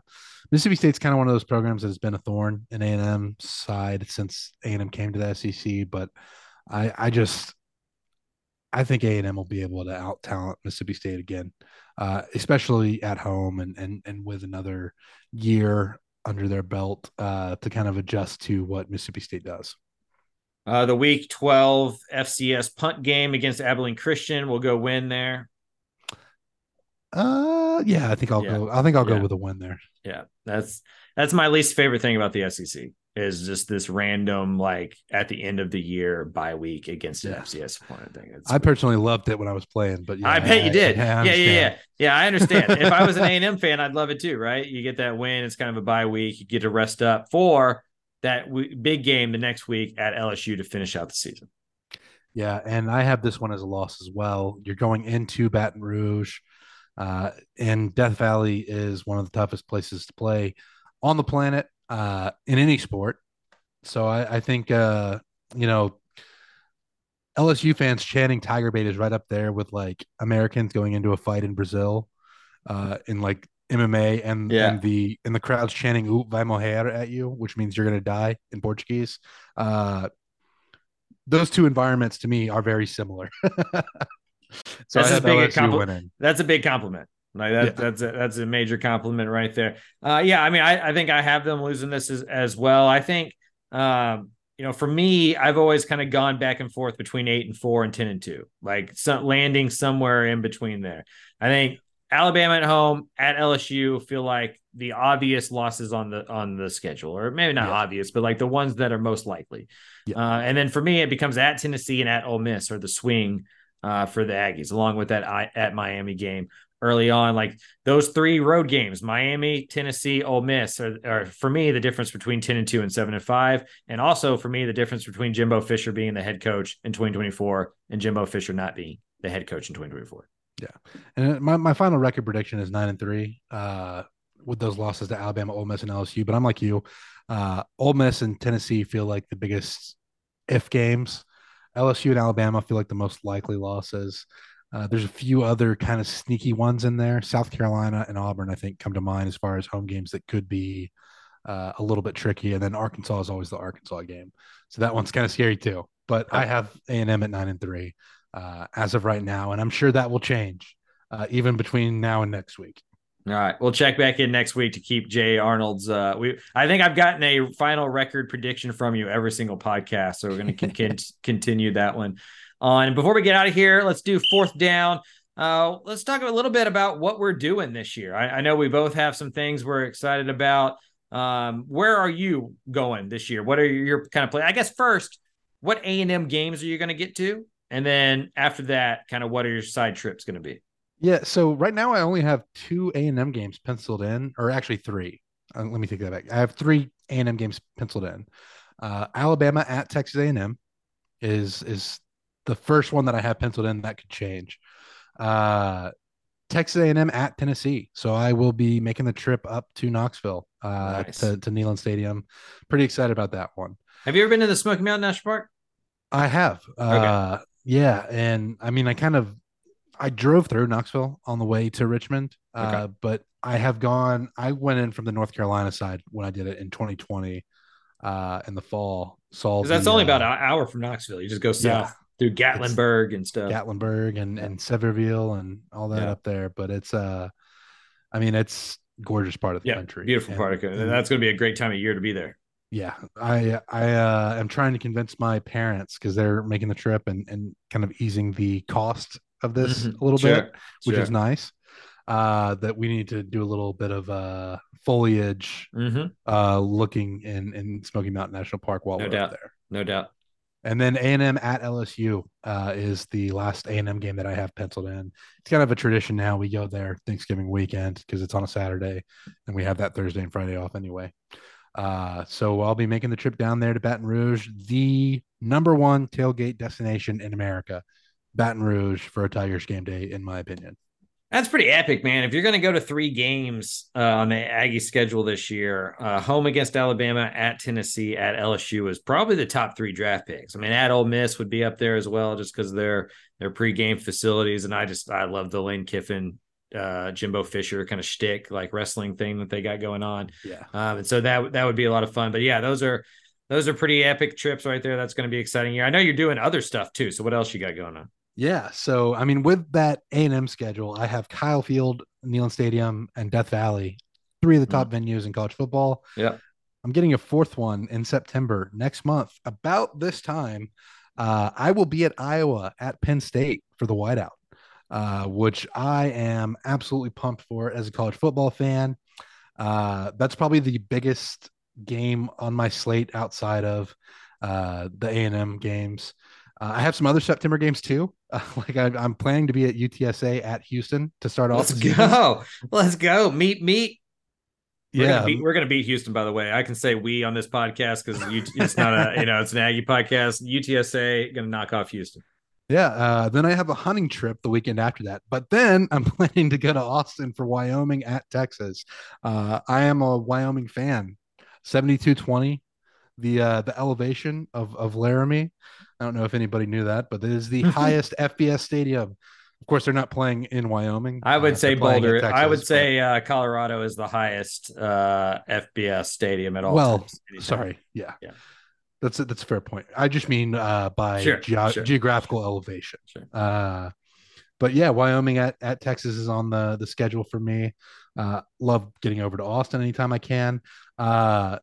Mississippi State's kind of one of those programs that has been a thorn in A&M side since A&M came to the SEC, but I, I just I think A&M will be able to out talent Mississippi State again uh, especially at home and and and with another year under their belt uh, to kind of adjust to what Mississippi State does. Uh, the Week 12 FCS punt game against Abilene Christian will go win there. Uh, yeah, I think I'll yeah. go. I think I'll yeah. go with a win there. Yeah, that's that's my least favorite thing about the SEC is just this random like at the end of the year bye week against an yeah. FCS opponent thing. It's I personally loved it when I was playing, but yeah, I bet you did. I, I yeah, yeah, yeah, yeah. I understand. if I was an A and M fan, I'd love it too. Right? You get that win. It's kind of a bye week. You get to rest up for that w- big game the next week at LSU to finish out the season. Yeah, and I have this one as a loss as well. You're going into Baton Rouge, uh, and Death Valley is one of the toughest places to play on the planet uh, in any sport. So I, I think uh, you know LSU fans chanting Tiger Bait is right up there with like Americans going into a fight in Brazil, uh, in like MMA and, yeah. and the and the crowds chanting "Oop vai morrer" at you, which means you're gonna die in Portuguese. Uh, those two environments to me are very similar. so that's a big compliment. That's a big compliment. Like that, yeah. that's a, that's a major compliment right there. Uh, yeah, I mean, I, I think I have them losing this as, as well. I think, um, you know, for me, I've always kind of gone back and forth between eight and four and ten and two, like some, landing somewhere in between there. I think Alabama at home at LSU feel like the obvious losses on the on the schedule, or maybe not yeah. obvious, but like the ones that are most likely. Yeah. Uh, and then for me, it becomes at Tennessee and at Ole Miss or the swing uh, for the Aggies, along with that I, at Miami game early on. Like those three road games, Miami, Tennessee, Ole Miss, are, are, for me the difference between 10 and 2 and 7 and 5. And also for me, the difference between Jimbo Fisher being the head coach in 2024 and Jimbo Fisher not being the head coach in 2024. Yeah. And my, my final record prediction is 9 and 3 uh, with those losses to Alabama, Ole Miss, and LSU. But I'm like you. Uh, Ole Miss and Tennessee feel like the biggest if games. LSU and Alabama feel like the most likely losses. Uh, there's a few other kind of sneaky ones in there. South Carolina and Auburn, I think, come to mind as far as home games that could be uh, a little bit tricky. And then Arkansas is always the Arkansas game, so that one's kind of scary too. But I have A and M at nine and three uh, as of right now, and I'm sure that will change uh, even between now and next week. All right, we'll check back in next week to keep Jay Arnold's. Uh, we, I think I've gotten a final record prediction from you every single podcast, so we're going to con- continue that one on. And before we get out of here, let's do fourth down. Uh, let's talk a little bit about what we're doing this year. I, I know we both have some things we're excited about. Um, where are you going this year? What are your kind of play? I guess first, what A and M games are you going to get to? And then after that, kind of what are your side trips going to be? Yeah, so right now I only have two A and M games penciled in, or actually three. Uh, let me take that back. I have three A and M games penciled in. Uh, Alabama at Texas A and M is is the first one that I have penciled in. That could change. Uh, Texas A and M at Tennessee, so I will be making the trip up to Knoxville uh, Nice. to to Neyland Stadium. Pretty excited about that one. Have you ever been to the Smoky Mountain National Park? I have. Uh yeah, and I mean I kind of I drove through Knoxville on the way to Richmond. Uh Okay. but I have gone I went in from the North Carolina side when I did it in 2020 uh in the fall. Saw that's the, only uh, about an hour from Knoxville. You just go yeah. south through Gatlinburg and stuff. Gatlinburg and and Sevierville and all that Yeah. up there, but it's uh I mean it's gorgeous part of the yeah, country. beautiful And- part of it. and- That's going to be a great time of year to be there. yeah i i uh am trying to convince my parents because they're making the trip and and kind of easing the cost of this Mhm. a little Sure, bit which sure. is nice uh that we need to do a little bit of uh foliage Mhm. uh looking in in smoky mountain national park while No we're doubt. there No doubt. and then a&m at lsu uh is the last a&m game that i have penciled in it's kind of a tradition now we go there thanksgiving weekend because it's on a saturday and we have that thursday and friday off anyway uh, so I'll be making the trip down there to Baton Rouge, the number one tailgate destination in America. Baton Rouge for a Tigers game day, in my opinion. That's pretty epic, man. If you're going to go to three games uh, on the Aggie schedule this year, uh, home against Alabama, at Tennessee, at LSU is probably the top three draft picks. I mean, at Ole Miss would be up there as well, just because their their pregame facilities. And I just I love the Lane Kiffin, uh, Jimbo Fisher kind of shtick like wrestling thing that they got going on. Yeah. Um, and so that that would be a lot of fun. But yeah, those are those are pretty epic trips right there. That's going to be exciting. Yeah, I know you're doing other stuff too. So what else you got going on? Yeah. So, I mean, with that A&M schedule, I have Kyle Field, Neyland Stadium, and Death Valley, three of the top venues in college football. Yeah. I'm getting a fourth one in September next month. About this time, uh, I will be at Iowa at Penn State for the whiteout, uh, which I am absolutely pumped for as a college football fan. Uh, that's probably the biggest game on my slate outside of uh, the A&M games. Uh, I have some other September games too. Uh, like I, I'm planning to be at UTSA at Houston to start off. Let's go. Let's go. Meet meet We're Yeah, gonna beat, we're gonna beat Houston. By the way, I can say we on this podcast because it's not a you know it's an Aggie podcast. UTSA gonna knock off Houston. Yeah. Uh, then I have a hunting trip the weekend after that. But then I'm planning to go to Austin for Wyoming at Texas. Uh, I am a Wyoming fan. 7220, the uh, the elevation of of Laramie. I don't know if anybody knew that, but it is the highest FBS stadium. Of course, they're not playing in Wyoming. I would Uh, say they're playing at Boulder. I would Texas, say uh, Colorado is the highest uh, FBS stadium at all. well, times. Sorry. Yeah. Yeah. That's a, that's a fair point. I just mean uh, by Sure, geo- sure. geographical elevation. Sure. Uh, but yeah, Wyoming at, at Texas is on the the schedule for me. Uh, love getting over to Austin anytime I can. Uh,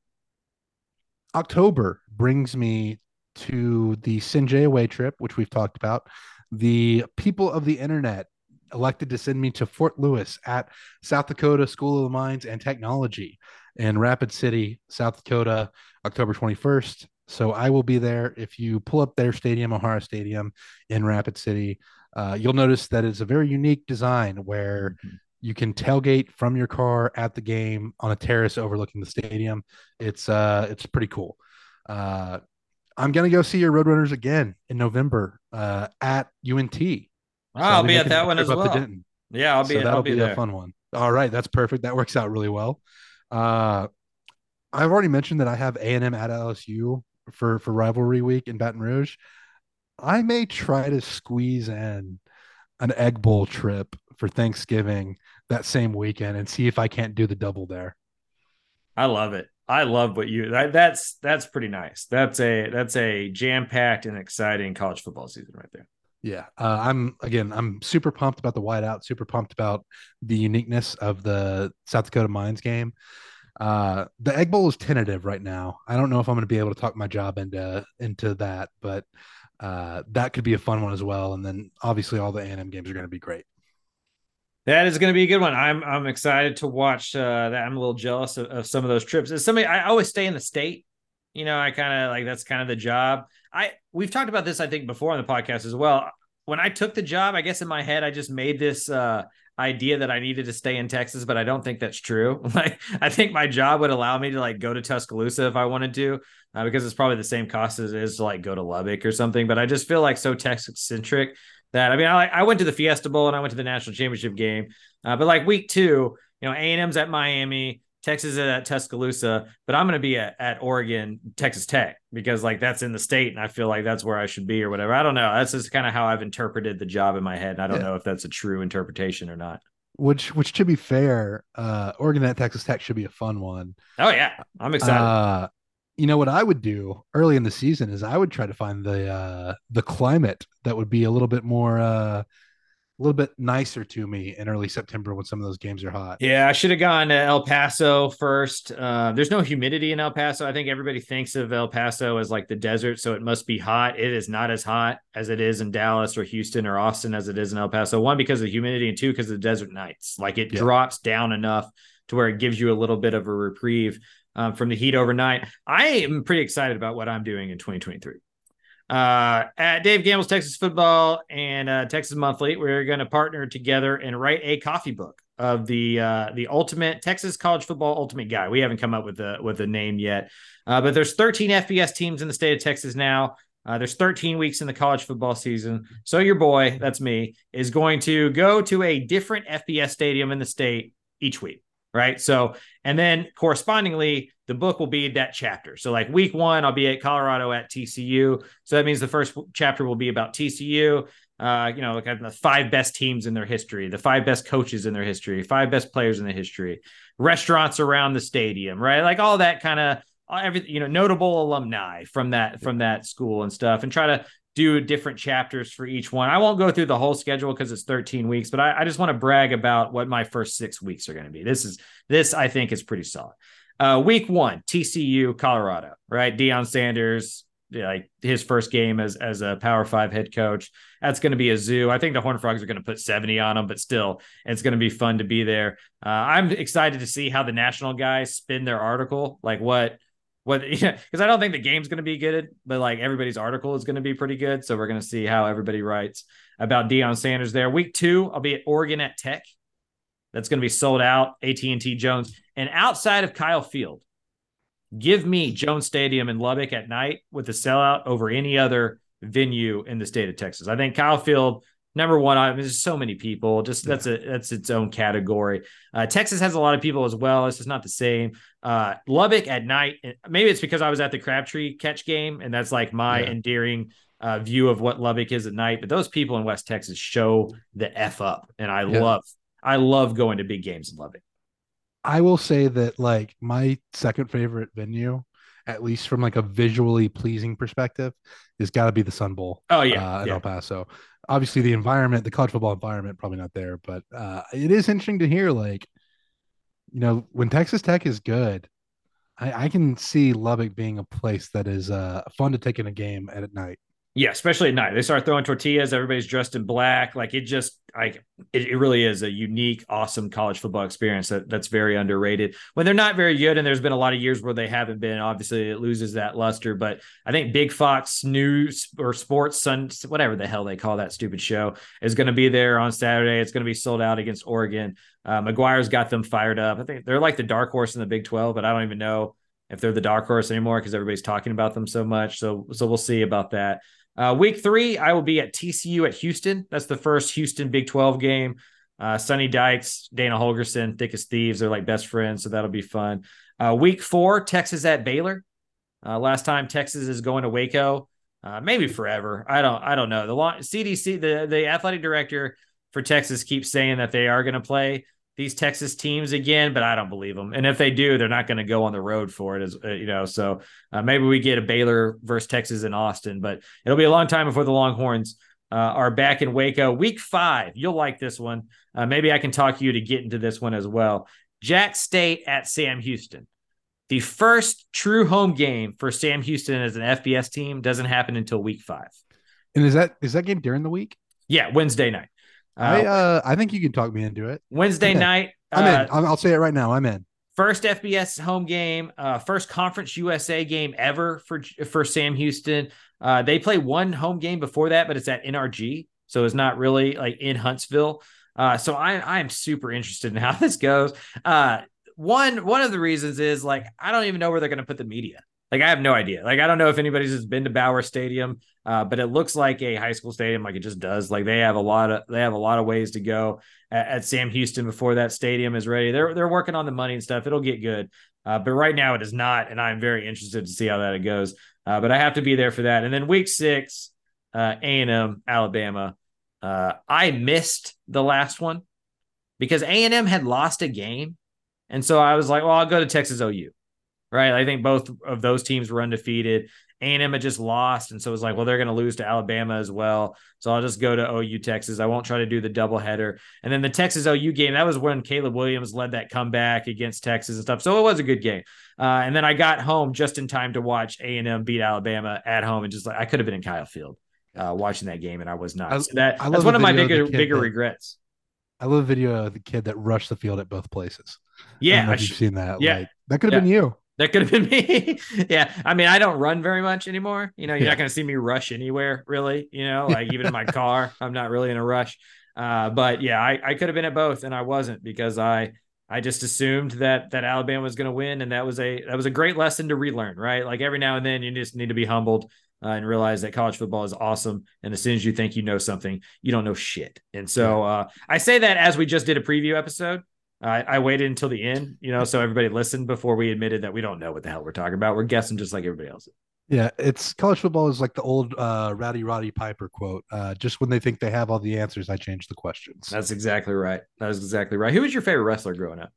October brings me to the Sinjay away trip, which we've talked about. The people of the internet elected to send me to Fort Lewis at South Dakota School of the Mines and Technology in Rapid City, South Dakota, October 21st. So I will be there. If you pull up their stadium, O'Harra Stadium in Rapid City, uh, you'll notice that it's a very unique design where you can tailgate from your car at the game on a terrace overlooking the stadium. It's uh, it's pretty cool. Uh, I'm gonna go see your Roadrunners again in November uh, at UNT. So I'll be at that one as well. Yeah, I'll be. so that'll I'll be, be, a fun one. All right, that's perfect. That works out really well. Uh, I've already mentioned that I have A and M at LSU for for rivalry week in Baton Rouge. I may try to squeeze in an Egg Bowl trip for Thanksgiving that same weekend and see if I can't do the double there. I love it. I love what you. That, that's that's pretty nice. That's a that's a jam packed and exciting college football season right there. Yeah, uh, I'm again. I'm super pumped about the whiteout. Super pumped about the uniqueness of the South Dakota Mines game. Uh, the Egg Bowl is tentative right now. I don't know if I'm going to be able to talk my job into into that, but uh, that could be a fun one as well. And then obviously all the A&M games are going to be great. That is going to be a good one. I'm I'm excited to watch uh, that. I'm a little jealous of, of some of those trips. As somebody, I always stay in the state. You know, I kind of like that's kind of the job. I we've talked about this I think before on the podcast as well. When I took the job, I guess in my head I just made this uh, idea that I needed to stay in Texas, but I don't think that's true. Like I think my job would allow me to like go to Tuscaloosa if I wanted to, uh, because it's probably the same cost as it is to like go to Lubbock or something. But I just feel like so Texas centric that I mean I I went to the Fiesta Bowl and I went to the national championship game, uh, but like week two, you know A and M's at Miami. Texas is at Tuscaloosa, but I'm going to be at, at Oregon, Texas Tech, because like that's in the state, and I feel like that's where I should be or whatever. I don't know. That's just kind of how I've interpreted the job in my head. And I don't yeah. know if that's a true interpretation or not. Which, which to be fair, uh, Oregon at Texas Tech should be a fun one. Oh yeah, I'm excited. Uh, you know what I would do early in the season is I would try to find the uh, the climate that would be a little bit more uh, a little bit nicer to me in early September when some of those games are hot. Yeah, I should have gone to El Paso first. Uh, there's no humidity in El Paso. I think everybody thinks of El Paso as like the desert, so it must be hot. It is not as hot as it is in Dallas or Houston or Austin as it is in El Paso. One because of the humidity, and two because of the desert nights. Like it yeah. drops down enough to where it gives you a little bit of a reprieve um, from the heat overnight. I am pretty excited about what I'm doing in 2023 uh, at Dave Campbell's Texas Football and uh, Texas Monthly, we're going to partner together and write a coffee book of the uh, the ultimate Texas college football ultimate guy. We haven't come up with a with a name yet, uh, but there's 13 FBS teams in the state of Texas now. Uh, there's 13 weeks in the college football season. So your boy, that's me, is going to go to a different FBS stadium in the state each week right? So, and then correspondingly, the book will be that chapter. So, like week one, I'll be at Colorado at TCU. So that means the first chapter will be about TCU. Uh, you know, like the five best teams in their history, the five best coaches in their history, five best players in the history, restaurants around the stadium, right? Like all that kind of every you know notable alumni from that from that school and stuff, and try to do different chapters for each one. I won't go through the whole schedule because it's 13 weeks, but I, I just want to brag about what my first six weeks are going to be. This is this I think is pretty solid. Uh, week one, TCU, Colorado, right? Deion Sanders, like his first game as as a Power Five head coach. That's going to be a zoo. I think the Horn Frogs are going to put 70 on them, but still, it's going to be fun to be there. Uh, I'm excited to see how the national guys spin their article, like what what yeah because i don't think the game's going to be good but like everybody's article is going to be pretty good so we're going to see how everybody writes about Deion Sanders there. Week two i'll be at oregon at tech. That's going to be sold out. At&t jones. And outside of kyle field give me jones stadium in lubbock at night with a sellout over any other venue in the state of texas. I think kyle field number one, I mean, there's so many people. Just that's a that's its own category. Uh, Texas has a lot of people as well. It's just not the same. Uh, Lubbock at night, maybe it's because I was at the Crabtree catch game, and that's like my yeah. endearing uh, view of what Lubbock is at night. But those people in West Texas show the f up, and I yeah. love I love going to big games in Lubbock. I will say that like my second favorite venue at least from like a visually pleasing perspective, is got to be the Sun Bowl. Oh yeah, uh, in yeah. El Paso obviously the environment, the college football environment, probably not there, but uh, it is interesting to hear. Like, you know, when Texas Tech is good, I, I can see Lubbock being a place that is uh, fun to take in a game at, at night. Yeah, especially at night. They start throwing tortillas. Everybody's dressed in black. Like it just, like it, it, really is a unique, awesome college football experience that that's very underrated. When they're not very good, and there's been a lot of years where they haven't been. Obviously, it loses that luster. But I think Big Fox News or Sports Sun, whatever the hell they call that stupid show, is going to be there on Saturday. It's going to be sold out against Oregon. Uh, McGuire's got them fired up. I think they're like the dark horse in the Big Twelve, but I don't even know if they're the dark horse anymore because everybody's talking about them so much. So so we'll see about that. Uh, week three, I will be at TCU at Houston. That's the first Houston Big 12 game. Uh, Sonny Dykes, Dana Holgorsen, thick as thieves. They're like best friends, so that'll be fun. Uh, week four, Texas at Baylor. Uh, last time Texas is going to Waco, uh, maybe forever. I don't, I don't know. The long, CDC, the the athletic director for Texas keeps saying that they are going to play these Texas teams again, but I don't believe them. And if they do, they're not going to go on the road for it, as uh, you know. So uh, maybe we get a Baylor versus Texas in Austin, but it'll be a long time before the Longhorns uh, are back in Waco. Week five, you'll like this one. Uh, maybe I can talk you to get into this one as well. Jax State at Sam Houston. The first true home game for Sam Houston as an FBS team doesn't happen until week five. And is that is that game during the week? Yeah, Wednesday night. I uh, I think you can talk me into it. Wednesday I'm in. night. I'm uh, in. I'll I'll say it right now. I'm in. First FBS home game, uh, first Conference USA game ever for for Sam Houston. Uh, they play one home game before that, but it's at NRG, so it's not really like in Huntsville. Uh, so I I am super interested in how this goes. Uh, one one of the reasons is like I don't even know where they're going to put the media. Like I have no idea. Like I don't know if anybody's just been to Bowers Stadium, uh, but it looks like a high school stadium, like it just does. Like they have a lot of they have a lot of ways to go at, at Sam Houston before that stadium is ready. They're they're working on the money and stuff. It'll get good, uh, but right now it is not, and I'm very interested to see how that goes. Uh, but I have to be there for that. And then week six, uh, A and M, Alabama. Uh, I missed the last one because A and M had lost a game, and so I was like, well, I'll go to Texas OU right? I think both of those teams were undefeated. A&M had just lost, and so it was like, well, they're going to lose to Alabama as well. So I'll just go to OU Texas. I won't try to do the doubleheader. And then the Texas OU game, that was when Caleb Williams led that comeback against Texas and stuff. So it was a good game. Uh, and then I got home just in time to watch A&M beat Alabama at home, and just like I could have been in Kyle Field uh, watching that game, and I was not. I- So that I that's one of my video of bigger bigger that- regrets. I love a video of the kid that rushed the field at both places. I don't Yeah, know I if you've seen that. yeah. Like, that could have been you. That could have been me. yeah. I mean, I don't run very much anymore. You know, you're Yeah. not going to see me rush anywhere, really. You know, like even in my car, I'm not really in a rush. Uh, but yeah, I, I could have been at both, and I wasn't because I I just assumed that that Alabama was going to win, and that was a that was a great lesson to relearn, right? Like every now and then, you just need to be humbled uh, and realize that college football is awesome. And as soon as you think you know something, you don't know shit. And so uh, I say that as we just did a preview episode. I, I waited until the end, you know, so everybody listened before we admitted that we don't know what the hell we're talking about. We're guessing just like everybody else. Yeah, it's college football is like the old uh, Rowdy Roddy Piper quote. Uh, just when they think they have all the answers, I change the questions. That's exactly right. That is exactly right. Who was your favorite wrestler growing up?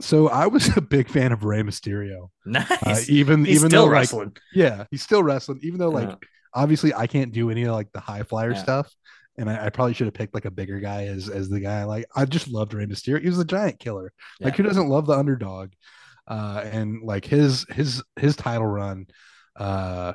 So I was a big fan of Rey Mysterio. Nice. Uh, even He's even still though like wrestling. yeah, he's still wrestling. Even though like Yeah. obviously I can't do any of like the high flyer Yeah. stuff, and I, I probably should have picked like a bigger guy as as the guy. Like I just loved Rey Mysterio. He was a giant killer. Like who doesn't love the underdog? Uh, and like his his his title run, uh,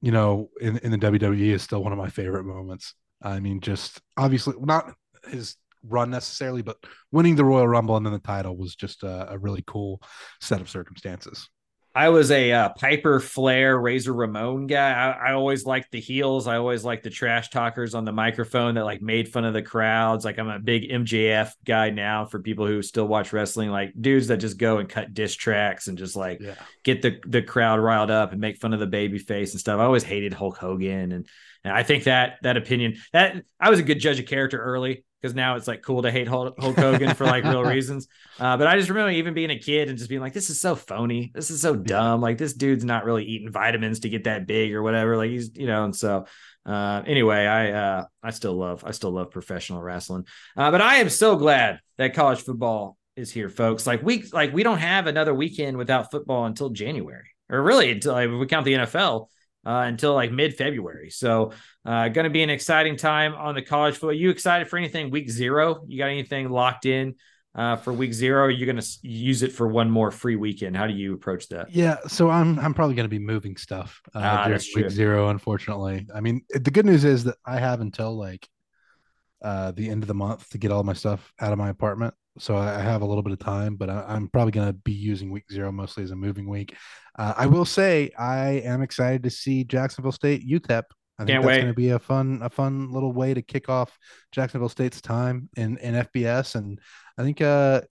you know, in in the WWE is still one of my favorite moments. I mean, just obviously not his run necessarily, but winning the Royal Rumble and then the title was just a, a really cool set of circumstances. I was a uh, Piper Flair Razor Ramon guy. I, I always liked the heels. I always liked the trash talkers on the microphone that like made fun of the crowds. Like I'm a big MJF guy now for people who still watch wrestling, like dudes that just go and cut diss tracks and just like Yeah. get the the crowd riled up and make fun of the baby face and stuff. I always hated Hulk Hogan and and I think that that opinion that I was a good judge of character early because now it's like cool to hate Hulk, Hulk Hogan for like real reasons. Uh, but I just remember even being a kid and just being like, this is so phony. This is so dumb. Like this dude's not really eating vitamins to get that big or whatever. Like he's, you know, and so uh, anyway, I uh, I still love I still love professional wrestling. Uh, but I am so glad that college football is here, folks. Like we like we don't have another weekend without football until January, or really until like, if we count the NFL uh, until like mid February. So, uh, going to be an exciting time on the college football. You excited for anything week zero? You got anything locked in uh, for week zero? You're going to use it for one more free weekend? How do you approach that? Yeah, so I'm I'm probably going to be moving stuff uh, Ah, during week true. zero. Unfortunately, I mean the good news is that I have until like uh, the end of the month to get all my stuff out of my apartment, so I have a little bit of time. But I, I'm probably going to be using week zero mostly as a moving week. Uh, I will say I am excited to see Jacksonville State UTEP. I think Can't that's wait. going to be a fun a fun little way to kick off Jacksonville State's time in in FBS, and I think uh,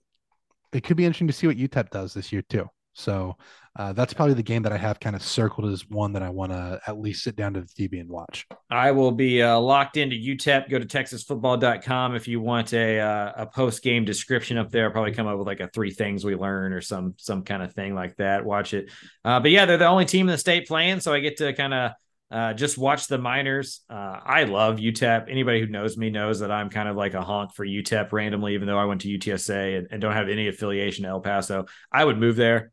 it could be interesting to see what UTEP does this year too. So uh, that's probably the game that I have kind of circled as one that I want to at least sit down to the TV and watch. I will be uh, locked into UTEP. Go to texasfootball.com if you want a uh, a post game description up there. I'll probably come up with like a three things we learn or some some kind of thing like that. Watch it. Uh, but yeah, they're the only team in the state playing, so I get to kind of uh, just watch the minors. Uh, I love UTEP. Anybody who knows me knows that I'm kind of like a honk for UTEP randomly, even though I went to UTSA and, and don't have any affiliation to El Paso. I would move there.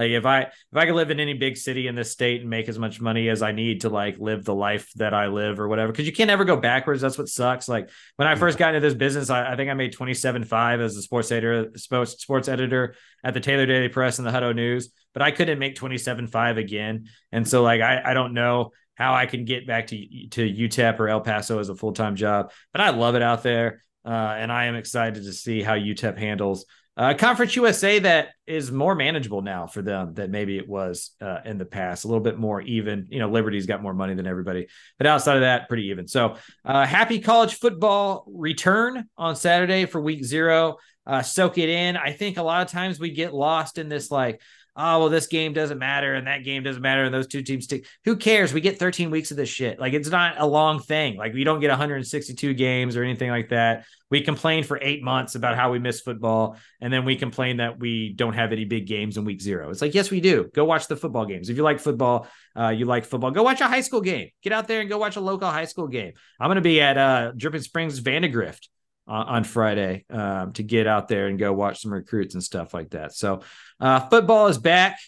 Like if I if I could live in any big city in this state and make as much money as I need to like live the life that I live or whatever, because you can't ever go backwards. That's what sucks. Like when I first got into this business, I, I think I made twenty seven five as a sports editor, sports sports editor at the Taylor Daily Press and the Hutto News, but I couldn't make twenty seven five again. And so like I I don't know how I can get back to to UTEP or El Paso as a full time job, but I love it out there, uh, and I am excited to see how UTEP handles uh, Conference USA that is more manageable now for them than maybe it was uh, in the past. A little bit more even. You know, Liberty's got more money than everybody, but outside of that, pretty even. So, uh, happy college football return on Saturday for Week Zero. Uh, soak it in. I think a lot of times we get lost in this like oh well this game doesn't matter and that game doesn't matter and those two teams stick. Who cares? We get 13 weeks of this shit. Like it's not a long thing. Like we don't get 162 games or anything like that. We complain for eight months about how we miss football and then we complain that we don't have any big games in week zero. It's like yes we do. Go watch the football games. If you like football uh, you like football go watch a high school game. Get out there and go watch a local high school game. I'm going to be at uh, dripping springs vandegrift on Friday um, to get out there and go watch some recruits and stuff like that. So, uh, football is back.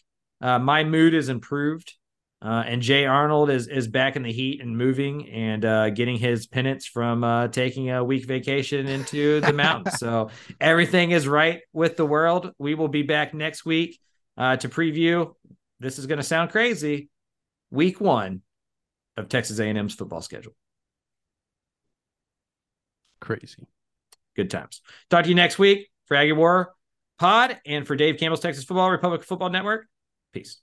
Uh, my mood is improved, uh, and Jay Arnold is is back in the heat and moving and uh, getting his penance from uh, taking a week vacation into the mountains. so everything is right with the world. We will be back next week uh, to preview. This is going to sound crazy. Week one of Texas A&M's football schedule. Crazy. Good times. Talk to you next week for Aggie War Pod and for Dave Campbell's Texas Football Republic Football Network. Peace.